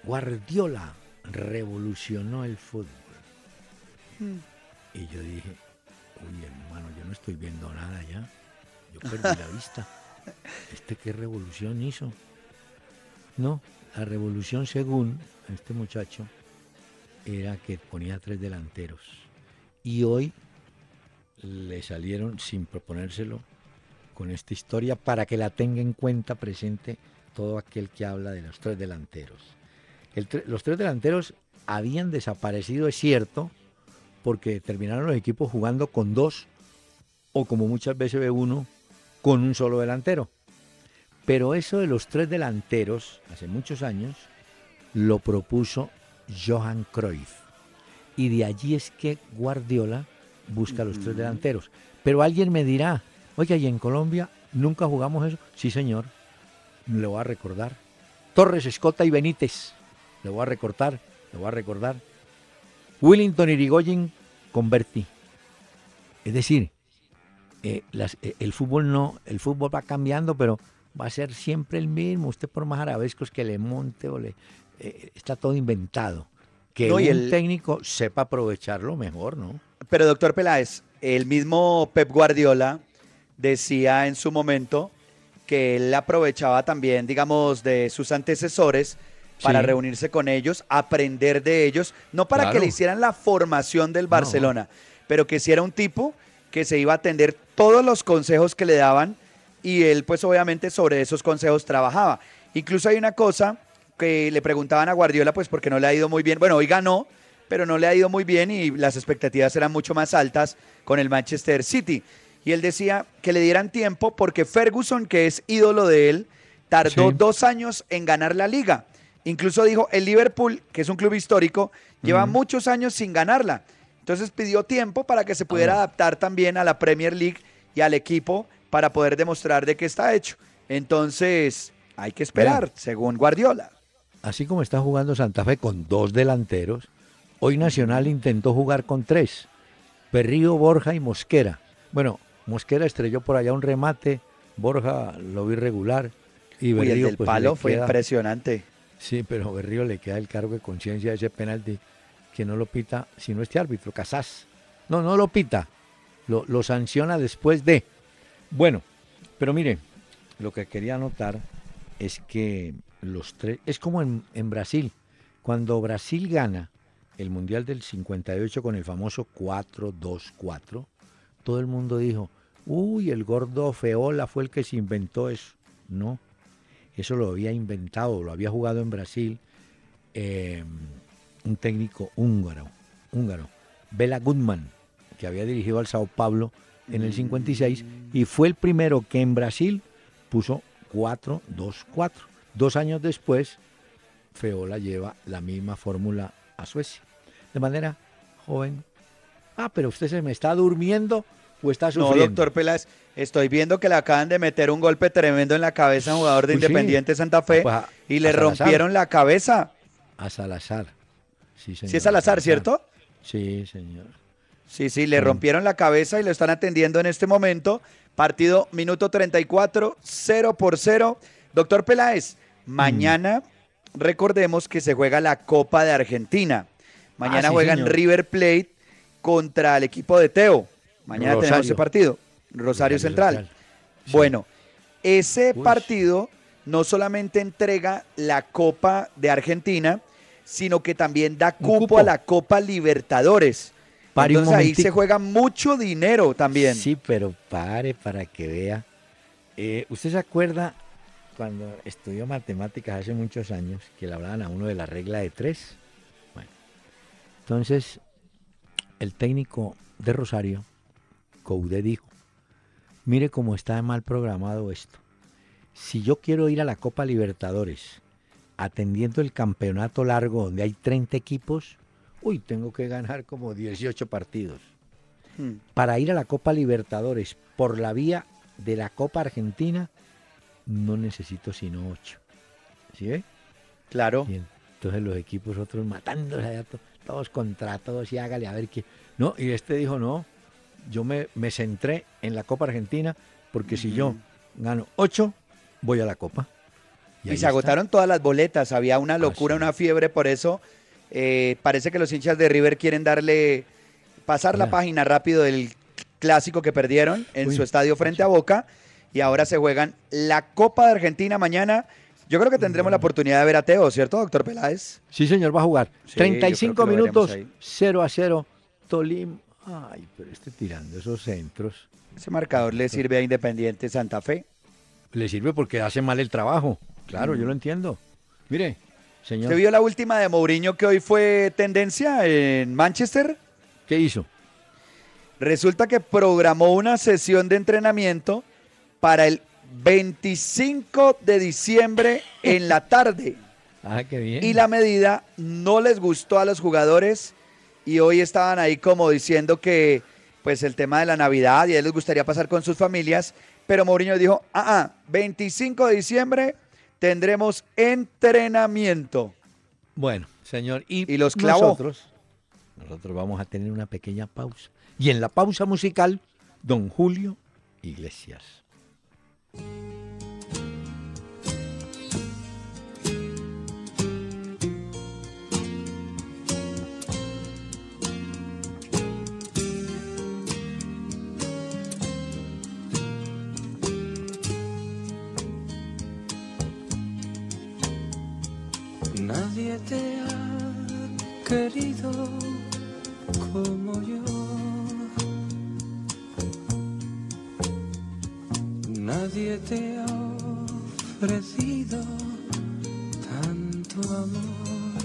Guardiola revolucionó el fútbol. Mm. Y yo dije, uy hermano, yo no estoy viendo nada ya. Yo perdí la vista. ¿Este qué revolución hizo? No, la revolución según este muchacho era que ponía tres delanteros. Y hoy le salieron sin proponérselo con esta historia para que la tenga en cuenta presente todo aquel que habla de los tres delanteros. los tres delanteros habían desaparecido, es cierto, porque terminaron los equipos jugando con dos o como muchas veces ve uno, con un solo delantero. Pero eso de los tres delanteros, hace muchos años, lo propuso Johan Cruyff. Y de allí es que Guardiola busca los tres delanteros. Pero alguien me dirá, oye, ¿y en Colombia nunca jugamos eso? Sí, señor, le voy a recordar. Torres, Escota y Benítez, le voy a recortar, le voy a recordar. Willington Irigoyen con Berti. Es decir, eh, eh, el fútbol no, el fútbol va cambiando, pero va a ser siempre el mismo. Usted por más arabescos que le monte o le eh, está todo inventado. Que el técnico sepa aprovecharlo mejor, ¿no? Pero doctor Peláez, el mismo Pep Guardiola decía en su momento que él aprovechaba también, digamos, de sus antecesores para reunirse con ellos, aprender de ellos, no para que le hicieran la formación del Barcelona, pero que si era un tipo que se iba a atender todos los consejos que le daban y él pues obviamente sobre esos consejos trabajaba. Incluso hay una cosa que le preguntaban a Guardiola pues porque no le ha ido muy bien, bueno, hoy ganó, pero no le ha ido muy bien y las expectativas eran mucho más altas con el Manchester City. y él decía que le dieran tiempo porque Ferguson, que es ídolo de él, tardó Sí. dos años en ganar la liga. Incluso dijo, el Liverpool, que es un club histórico, lleva muchos años sin ganarla. Entonces pidió tiempo para que se pudiera Ah. adaptar también a la Premier League y al equipo para poder demostrar de qué está hecho. Entonces, hay que esperar, según Guardiola. Así como está jugando Santa Fe con dos delanteros, hoy Nacional intentó jugar con tres. Perrío, Borja y Mosquera. Bueno, Mosquera estrelló por allá un remate, Borja lo vi regular y Uy, el Berrío del pues, palo fue queda- impresionante. Sí, pero Berrío le queda el cargo de conciencia de ese penalti que no lo pita sino este árbitro, Casás. No, no lo pita, lo, lo sanciona después de. Bueno, pero mire, lo que quería anotar es que los tres, es como en, en Brasil, cuando Brasil gana el Mundial del 58 con el famoso 4-2-4, todo el mundo dijo, uy, el gordo Feola fue el que se inventó eso. No, eso lo había inventado, lo había jugado en Brasil eh, un técnico húngaro, húngaro, Bela Goodman, que había dirigido al Sao Paulo en el 56 y fue el primero que en Brasil puso 4-2-4. Dos años después, Feola lleva la misma fórmula a Suecia. De manera, joven, ah, pero usted se me está durmiendo o está No, sufriendo. doctor Peláez, estoy viendo que le acaban de meter un golpe tremendo en la cabeza a un jugador de Uy, sí. Independiente Santa Fe Ah, pues, a- y le rompieron la cabeza. A Salazar. Sí, señor, Sí es Salazar, ¿cierto? Sí, señor. Sí, sí, le rompieron la cabeza y lo están atendiendo en este momento. Partido minuto 34, 0 por 0. Doctor Peláez, Mm. mañana recordemos que se juega la Copa de Argentina. Mañana Ah, sí, juegan señor. River Plate contra el equipo de Teo. Mañana tenemos ese partido. Rosario, Rosario Central. Central. Sí. Bueno, ese Uy. partido no solamente entrega la Copa de Argentina, sino que también da cupo, cupo. a la Copa Libertadores. Pare Entonces ahí se juega mucho dinero también. Sí, pero pare para que vea. Eh, ¿Usted se acuerda cuando estudió matemáticas hace muchos años que le hablaban a uno de la regla de tres? Bueno, entonces el técnico de Rosario, Coude, dijo, mire cómo está mal programado esto. Si yo quiero ir a la Copa Libertadores atendiendo el campeonato largo donde hay 30 equipos, uy, tengo que ganar como 18 partidos Hmm. para ir a la Copa Libertadores por la vía de la Copa Argentina, no necesito sino ocho. ¿Sí ve? Claro. Y entonces los equipos otros matándose allá, todos contra todos y hágale a ver qué. No, y este dijo, no, yo me, me centré en la Copa Argentina porque si yo gano ocho, voy a la Copa. Y, se está. agotaron todas las boletas. Había una locura, Ah, sí. una fiebre por eso. Eh, parece que los hinchas de River quieren darle, pasar la página rápido del clásico que perdieron en Uy, su estadio frente a Boca. Y ahora se juegan la Copa de Argentina mañana. Yo creo que tendremos la oportunidad de ver a Teo, ¿cierto, doctor Peláez? Sí, señor, va a jugar. Sí, 35 yo creo que lo minutos, veremos ahí. 0 a 0. Tolima. Ay, pero este tirando esos centros. Ese marcador le sirve a Independiente Santa Fe. Le sirve porque hace mal el trabajo. Claro, yo lo entiendo. Mire, señor, ¿Se vio la última de Mourinho que hoy fue tendencia en Manchester? ¿qué hizo? Resulta que programó una sesión de entrenamiento para el 25 de diciembre en la tarde. Ah, qué bien. Y la medida no les gustó a los jugadores y hoy estaban ahí como diciendo que pues el tema de la Navidad y a ellos les gustaría pasar con sus familias, pero Mourinho dijo, ah, ah, 25 de diciembre tendremos entrenamiento. Bueno, señor, y, Y los clavó. nosotros, nosotros vamos a tener una pequeña pausa. Y en la pausa musical, don Julio Iglesias. Nadie te ha querido como yo. Nadie te ha ofrecido tanto amor.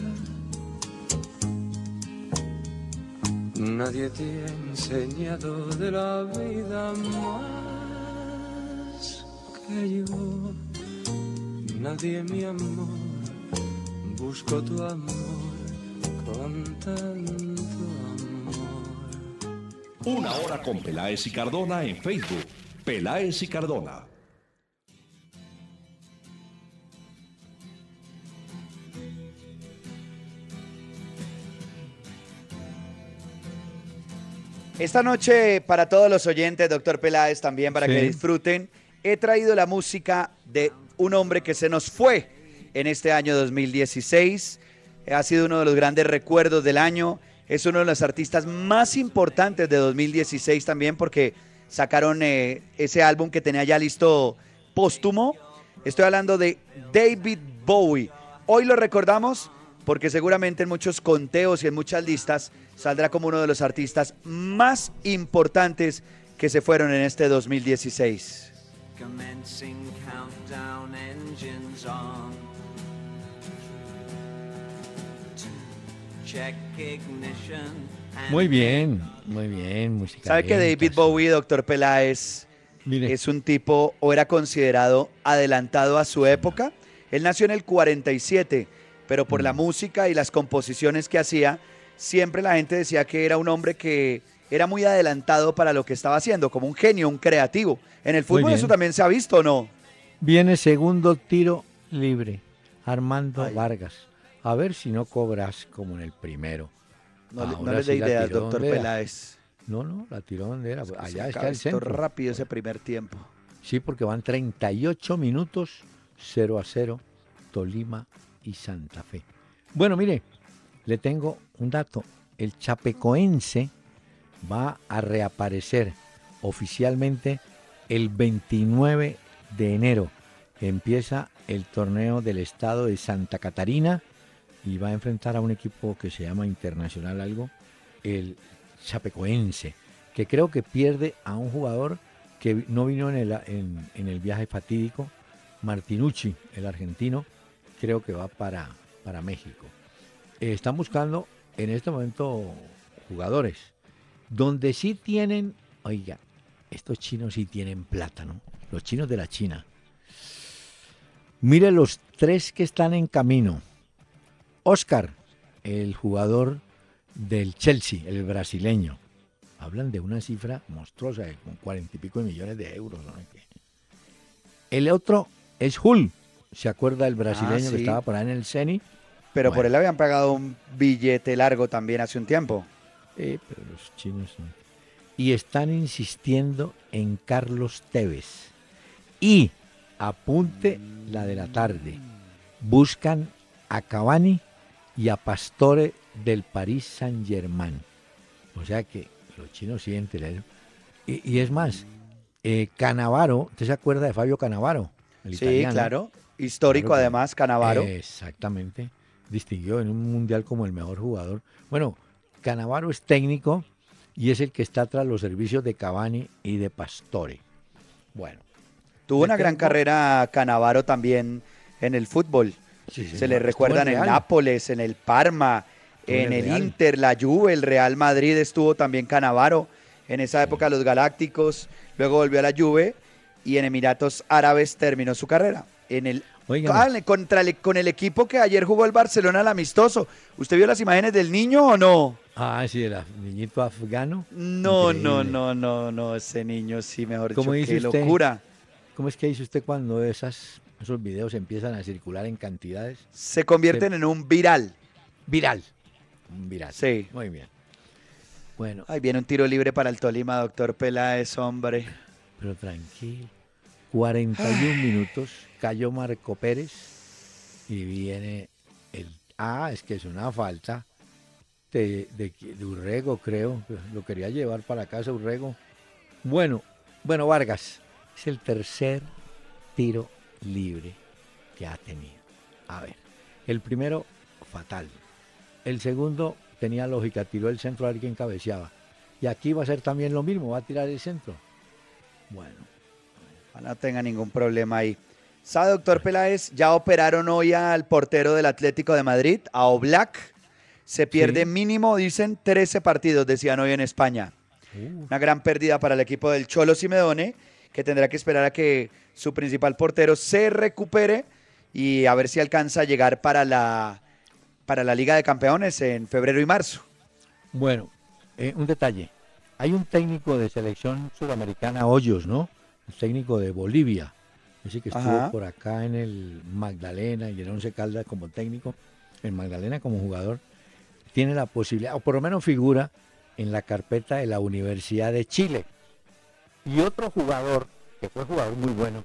Nadie te ha enseñado de la vida más que yo. Nadie mi amor busco tu amor con tanto amor. Una hora con Peláez y Cardona en Facebook. Peláez y Cardona. Esta noche, para todos los oyentes, doctor Peláez, también para que disfruten, he traído la música de un hombre que se nos fue en este año 2016. Ha sido uno de los grandes recuerdos del año. Es uno de los artistas más importantes de 2016 también porque sacaron eh, ese álbum que tenía ya listo póstumo. Estoy hablando de David Bowie. Hoy lo recordamos porque seguramente en muchos conteos y en muchas listas saldrá como uno de los artistas más importantes que se fueron en este 2016. Commencing countdown engines on. Muy bien, muy bien, música. ¿Sabe que David. Bowie, doctor Peláez, Mire, es un tipo o era considerado adelantado a su época? Él nació en el 47, pero por la Mm. música y las composiciones que hacía, siempre la gente decía que era un hombre que era muy adelantado para lo que estaba haciendo, como un genio, un creativo. En el fútbol eso también se ha visto, ¿o no? viene segundo tiro libre. Armando Ay. Vargas. A ver si no cobras como en el primero. No, le- no dé sí tiró doctor. Peláez. No, no, la tiró donde era. Allá Se está el centro. rápido ese primer tiempo. Sí, porque van 38 minutos 0 a 0 Tolima y Santa Fe. Bueno, mire, le tengo un dato. El chapecoense va a reaparecer oficialmente el 29 de enero. Empieza el torneo del estado de Santa Catarina y va a enfrentar a un equipo que se llama Internacional algo, el chapecoense, que creo que pierde a un jugador que no vino en el, en el viaje fatídico, Martinucci, el argentino, creo que va para, para México. Eh, están buscando en este momento jugadores, donde sí tienen, oiga, estos chinos sí tienen plátano, los chinos de la China. Mire los tres que están en camino. Oscar, el jugador del Chelsea, el brasileño. Hablan de una cifra monstruosa, de con cuarenta y pico de millones de euros. ¿no? El otro es Hull. ¿Se acuerda el brasileño que sí. estaba por ahí en el CENI? Pero Bueno. por él habían pagado un billete largo también hace un tiempo. Eh, pero los chinos no. Y están insistiendo en Carlos Tevez. Y, apunte la de la tarde, buscan a Cavani y a Pastore del Paris Saint Germain. O sea que los chinos sienten el- Y, y es más, eh, Canavaro, ¿usted se acuerda de Fabio Canavaro? El Sí, italiano? claro. Histórico Claro además, Canavaro. Exactamente. Distinguió en un mundial como el mejor jugador. Bueno, Canavaro es técnico y es el que está tras los servicios de Cavani y de Pastore. Bueno, Tuvo una gran carrera Canavaro también en el fútbol. Sí, Se le Estuvo recuerda en. Nápoles, en el Parma, en el. Inter, la Juve, el Real Madrid estuvo también Canavaro. En esa época los Galácticos, luego volvió a la Juve y en Emiratos Árabes terminó su carrera. En el. Ah, contra el- con el equipo que ayer jugó el Barcelona al amistoso. ¿Usted vio las imágenes del niño o no? Ah, sí, el niñito afgano. No, no, Increíble. no, no, no, ese niño sí, mejor dicho, ¿Cómo dice qué usted? locura. ¿Cómo es que dice usted cuando esas, esos videos empiezan a circular en cantidades? Se convierten en un viral. Viral. Un Viral. Sí. Muy bien. Bueno, Ahí viene un tiro libre para el Tolima, doctor Peláez, hombre. pero tranquilo. 41 minutos, cayó Marco Pérez y viene el... Ah, es que es una falta de, de, de Urrego, creo. Lo quería llevar para casa Urrego. Bueno, bueno, Vargas, es el tercer tiro libre que ha tenido. A ver, el primero, fatal. El segundo tenía lógica, tiró el centro a alguien cabeceaba. Y aquí va a ser también lo mismo, va a tirar el centro. Bueno, No tenga ningún problema ahí. ¿Sabe, doctor Peláez? Ya operaron hoy al portero del Atlético de Madrid, a Oblak. Se pierde Sí. mínimo, dicen, 13 partidos, decían hoy en España. Uh, Una gran pérdida para el equipo del Cholo Simeone, que tendrá que esperar a que su principal portero se recupere y a ver si alcanza a llegar para la, para la Liga de Campeones en febrero y marzo. Bueno, eh, un detalle. Hay un técnico de selección sudamericana, Hoyos, ¿no? El técnico de Bolivia. Ese que estuvo Ajá. por acá en el Magdalena y en Once Caldas como técnico, en Magdalena como jugador, tiene la posibilidad, o por lo menos figura en la carpeta de la Universidad de Chile. Y otro jugador, que fue jugador muy bueno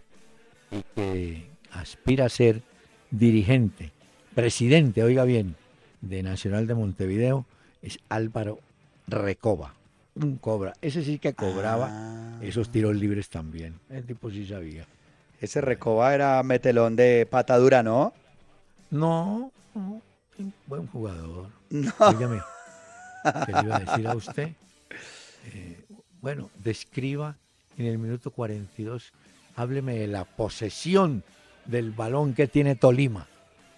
y que aspira a ser dirigente, presidente, oiga bien, de Nacional de Montevideo, es Álvaro Recoba. Un cobra. Ese sí que cobraba Ah. esos tiros libres también. El tipo sí sabía. Ese Recoba era metelón de patadura, ¿no? No, no, buen jugador. No. Óigame, ¿qué le iba a decir a usted? Eh, bueno, describa en el minuto 42, hábleme de la posesión del balón que tiene Tolima.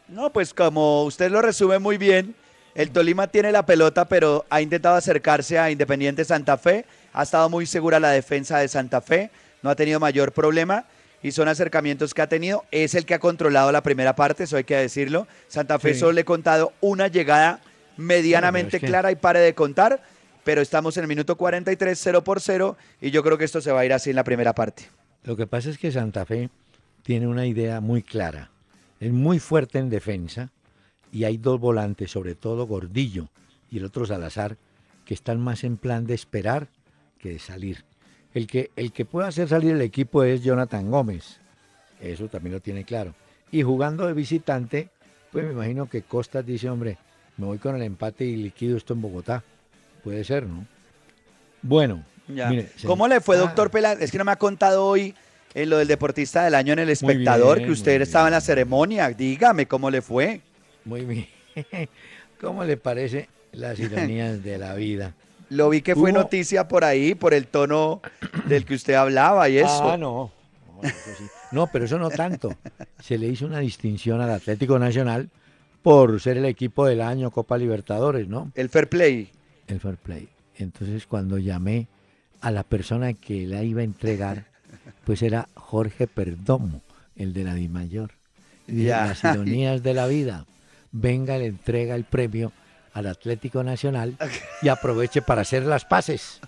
No, pues como usted lo resume muy bien, el Tolima tiene la pelota, pero ha intentado acercarse a Independiente Santa Fe. Ha estado muy segura la defensa de Santa Fe, no ha tenido mayor problema y son acercamientos que ha tenido. Es el que ha controlado la primera parte, eso hay que decirlo. Santa Fe Sí. solo le he contado una llegada medianamente es que- clara y pare de contar, pero estamos en el minuto 43, 0 por 0, y yo creo que esto se va a ir así en la primera parte. Lo que pasa es que Santa Fe tiene una idea muy clara. Es muy fuerte en defensa y hay dos volantes, sobre todo Gordillo y el otro Salazar, que están más en plan de esperar que de salir. El que, el que puede hacer salir el equipo es Jonathan Gómez. Eso también lo tiene claro. Y jugando de visitante, pues me imagino que Costas dice, hombre, me voy con el empate y liquido esto en Bogotá. Puede ser, ¿no? Bueno, Ya. mire, ¿Cómo le fue, Ah, doctor Peláez? Es que no me ha contado hoy en lo del deportista del año en el espectador, bien, que usted estaba en la ceremonia. Dígame cómo le fue. Muy bien. ¿Cómo le parece las ironías de la vida? Lo vi que fue noticia por ahí, por el tono del que usted hablaba y eso. Ah, no. No, eso sí. No, pero eso no tanto. Se le hizo una distinción al Atlético Nacional por ser el equipo del año Copa Libertadores, ¿no? El fair play. El Fair Play. Entonces, cuando llamé a la persona que la iba a entregar, pues era Jorge Perdomo, el de la Dimayor. Y Ya. las ironías de la vida. Venga, le entrega el premio al Atlético Nacional y aproveche para hacer las paces.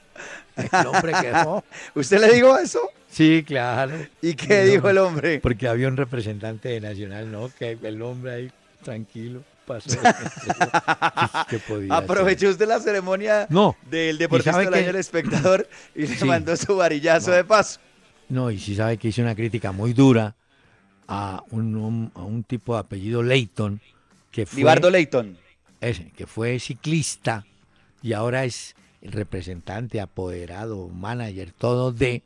El hombre quedó. ¿Usted le dijo eso? Sí, claro. ¿Y qué No, dijo el hombre? Porque había un representante de Nacional, ¿no? Que el hombre ahí, tranquilo, pasó. ¿Qué podía hacer? Aprovechó usted la ceremonia No. del ¿Y deportista del año del espectador y le mandó su varillazo No. de paso. No, y sí sabe que hice una crítica muy dura a un, a un tipo de apellido Leighton, que fue, Libardo Leighton. ese, que fue ciclista y ahora es el representante, apoderado, manager, todo de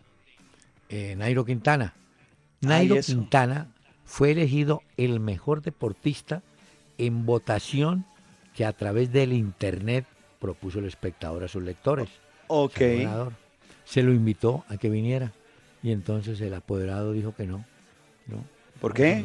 eh, Nairo Quintana. Nairo. Quintana fue elegido el mejor deportista en votación que a través del internet propuso el espectador a sus lectores. Ok. Se lo invitó a que viniera y entonces el apoderado dijo que no. no, ¿Por qué? que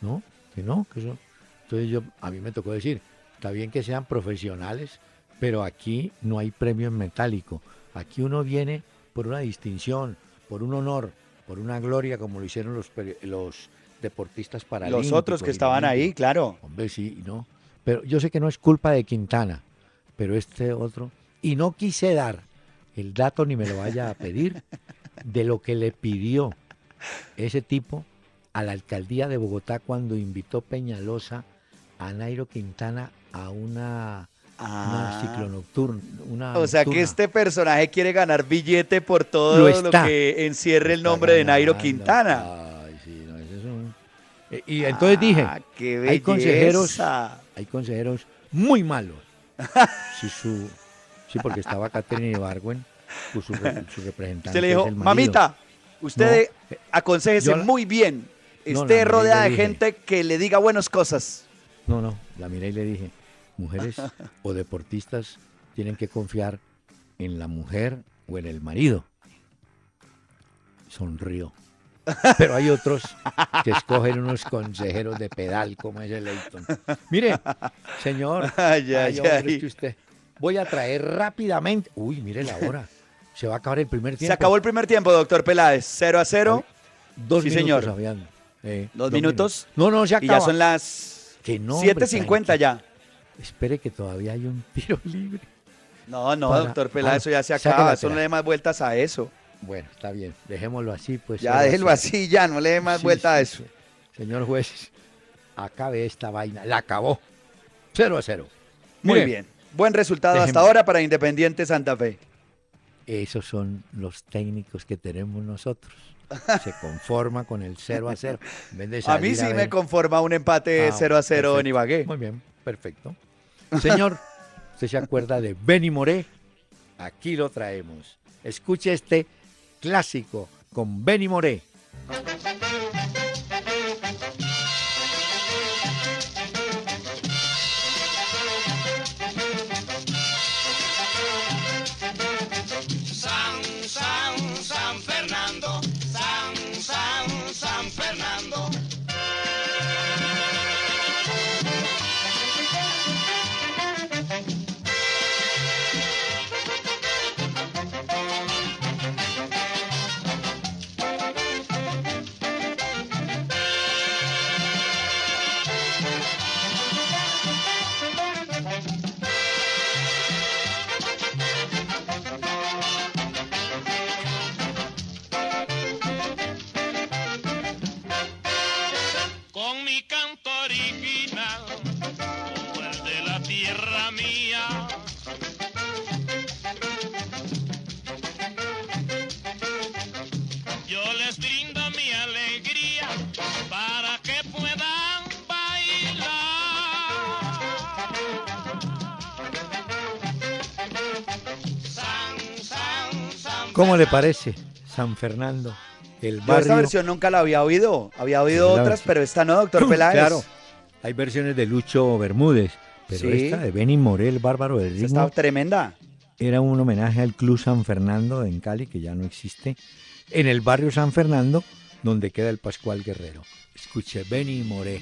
No, no, que no, que eso. Entonces yo, a mí me tocó decir, está bien que sean profesionales, pero aquí no hay premio en metálico. Aquí uno viene por una distinción, por un honor, por una gloria, como lo hicieron los, los deportistas paralímpicos. Los otros que estaban ahí, claro. Hombre, sí, no. Pero yo sé que no es culpa de Quintana, pero este otro. Y no quise dar el dato ni me lo vaya a pedir de lo que le pidió ese tipo a la alcaldía de Bogotá cuando invitó Peñalosa a Nairo Quintana a una, una Ah. ciclonocturna. Una O sea que este personaje quiere ganar billete por todo Lo que encierre el nombre de Nairo. Quintana. Y entonces dije, Ah, qué hay consejeros, hay consejeros muy malos. Sí, su, sí porque estaba Catherine Ibargüen, pues su, su representante. Usted le dijo, mamita, usted No, eh, aconsejese yo muy bien. No, Esté rodeada de dije. gente que le diga buenas cosas. No, no, la miré y le dije, mujeres o deportistas tienen que confiar en la mujer o en el marido. Sonrió. Pero hay otros que escogen unos consejeros de pedal como ese Leighton. Mire, señor, Ay, ay, ay. es que usted, voy a traer rápidamente. Uy, mire la hora. Se va a acabar el primer tiempo. Se acabó el primer tiempo, doctor Peláez. 0 a 0. Dos Sí, minutos señor. Eh, Dos minutos. No, no, se Y acaba. ya son las Que no, hombre, 7.50 ya. Espere que todavía hay un tiro libre. No, no, Para- doctor Peláez, ah, eso ya se acaba. Eso no le dé más vueltas a eso. Bueno, está bien. Dejémoslo así, pues. Ya déjelo así, ya, no le dé más Sí, vuelta a eso. sí. Señor juez, acabe esta vaina. La acabó. 0 a 0. Muy bien. Buen resultado hasta ahora para Independiente Santa Fe. Esos son los técnicos que tenemos nosotros. Se conforma con el 0 a 0. En vez de A mí sí me conforma un empate Ah, 0 a 0 en perfecto. Ibagué. Muy bien, perfecto. Señor, ¿usted se acuerda de Benny Moré? Aquí lo traemos. Escuche este clásico con Benny Moré. ¿Cómo le parece? San Fernando, el Yo esta barrio. versión nunca la había oído. Había oído otras, versión. pero esta no, doctor Peláez. Claro, hay versiones de Lucho Bermúdez, pero Sí. esta de Benny Moré, el bárbaro del ritmo, está tremenda. era un homenaje al Club San Fernando en Cali, que ya no existe, en el barrio San Fernando, donde queda el Pascual Guerrero. Escuche, Benny Moré.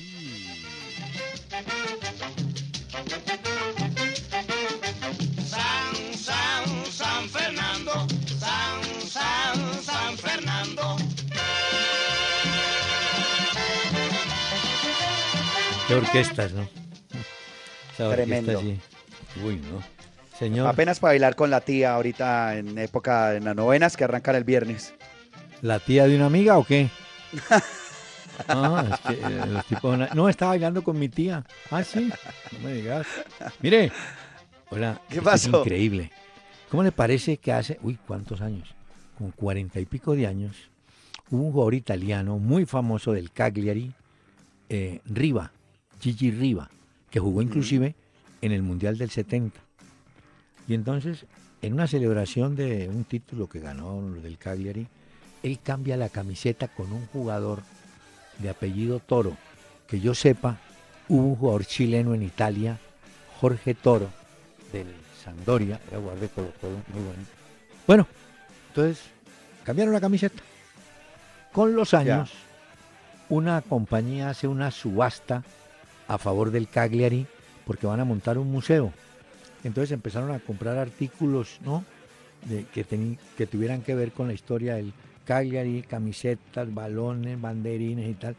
Qué orquestas, ¿no? Esa orquesta Tremendo. sí. Uy, no. Señor, Apenas para bailar con la tía ahorita en época, en las novenas que arrancan el viernes. ¿la tía de una amiga o qué? Ah, es que eh, los tipos... No, estaba bailando con mi tía. Ah, sí. No me digas. Mire. Hola. ¿Qué esto es pasó? increíble. ¿Cómo le parece que hace... Uy, ¿cuántos años? Con cuarenta y pico de años, hubo un jugador italiano muy famoso del Cagliari, eh, Riva, Gigi Riva, que jugó inclusive en el Mundial del 70. Y entonces, en una celebración de un título que ganó del Cagliari, él cambia la camiseta con un jugador de apellido Toro. Que yo sepa, hubo un jugador chileno en Italia, Jorge Toro, del Sampdoria, era jugador de Colo Colo, muy bueno. Bueno, entonces cambiaron la camiseta. Con los años, una compañía hace una subasta a favor del Cagliari porque van a montar un museo. Entonces empezaron a comprar artículos, ¿no? De- que, teni- que tuvieran que ver con la historia del Cagliari, camisetas, balones, banderines y tal.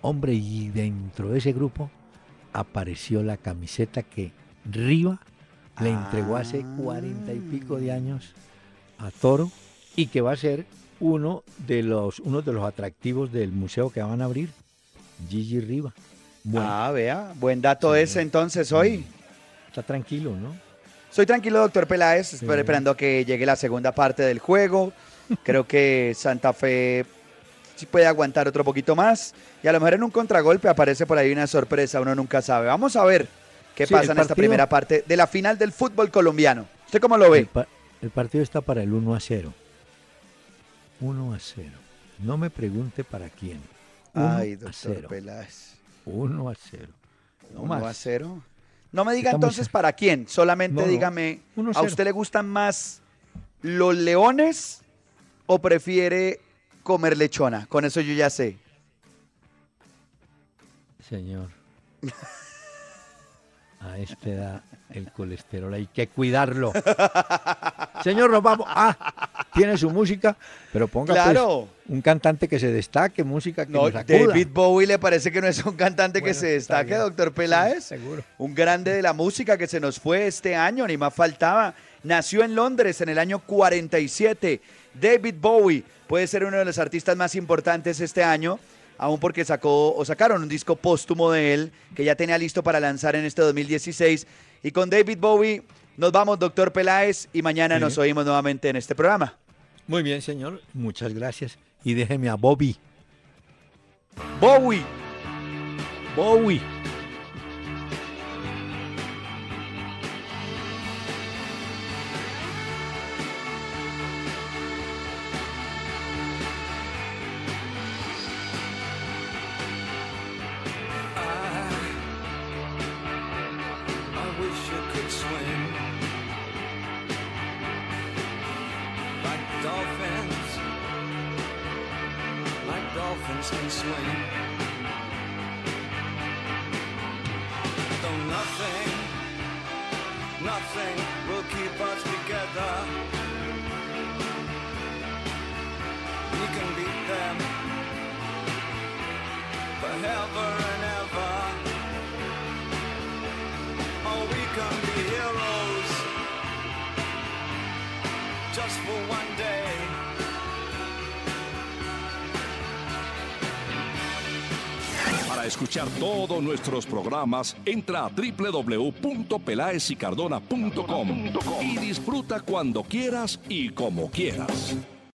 Hombre, y dentro de ese grupo apareció la camiseta que Riva le entregó hace cuarenta y pico de años a Toro y que va a ser uno de los, uno de los atractivos del museo que van a abrir, Gigi Riva. Bueno, Ah, vea, buen dato Sí. ese entonces hoy. está tranquilo, ¿no? Soy tranquilo, doctor Peláez, Sí. esperando que llegue la segunda parte del juego. Creo que Santa Fe sí puede aguantar otro poquito más. Y a lo mejor en un contragolpe aparece por ahí una sorpresa, uno nunca sabe. Vamos a ver qué Sí, pasa el en esta primera parte de la final del fútbol colombiano. ¿Usted cómo lo El, ve? pa- el partido está para el 1 a 0. 1 a 0. No me pregunte para quién. 1 Ay, doctor 0. Peláez. 1 a 0. No a cero. No me diga Está entonces para quién, solamente No, no. dígame, a ¿a cero. usted le gustan más los leones o prefiere comer lechona. Con eso yo ya sé. Señor. A esta edad el colesterol hay que cuidarlo. Señor, nos vamos. Ah, tiene su música, pero ponga pues, un cantante que se destaque, música que No, nos. David Bowie le parece que no es un cantante que se destaque, doctor Peláez. Sí, seguro. Un grande de la música que se nos fue este año, ni más faltaba. Nació en Londres en el año 47. David Bowie puede ser uno de los artistas más importantes este año, aún porque sacó o sacaron un disco póstumo de él que ya tenía listo para lanzar en este 2016. Y con David Bowie nos vamos, doctor Peláez, y mañana Sí. nos oímos nuevamente en este programa. Muy bien, señor. Muchas gracias. Y déjeme a Bobby. Bowie. Bowie. Nuestros programas, entra a www.pelaesicardona.com y disfruta cuando quieras y como quieras.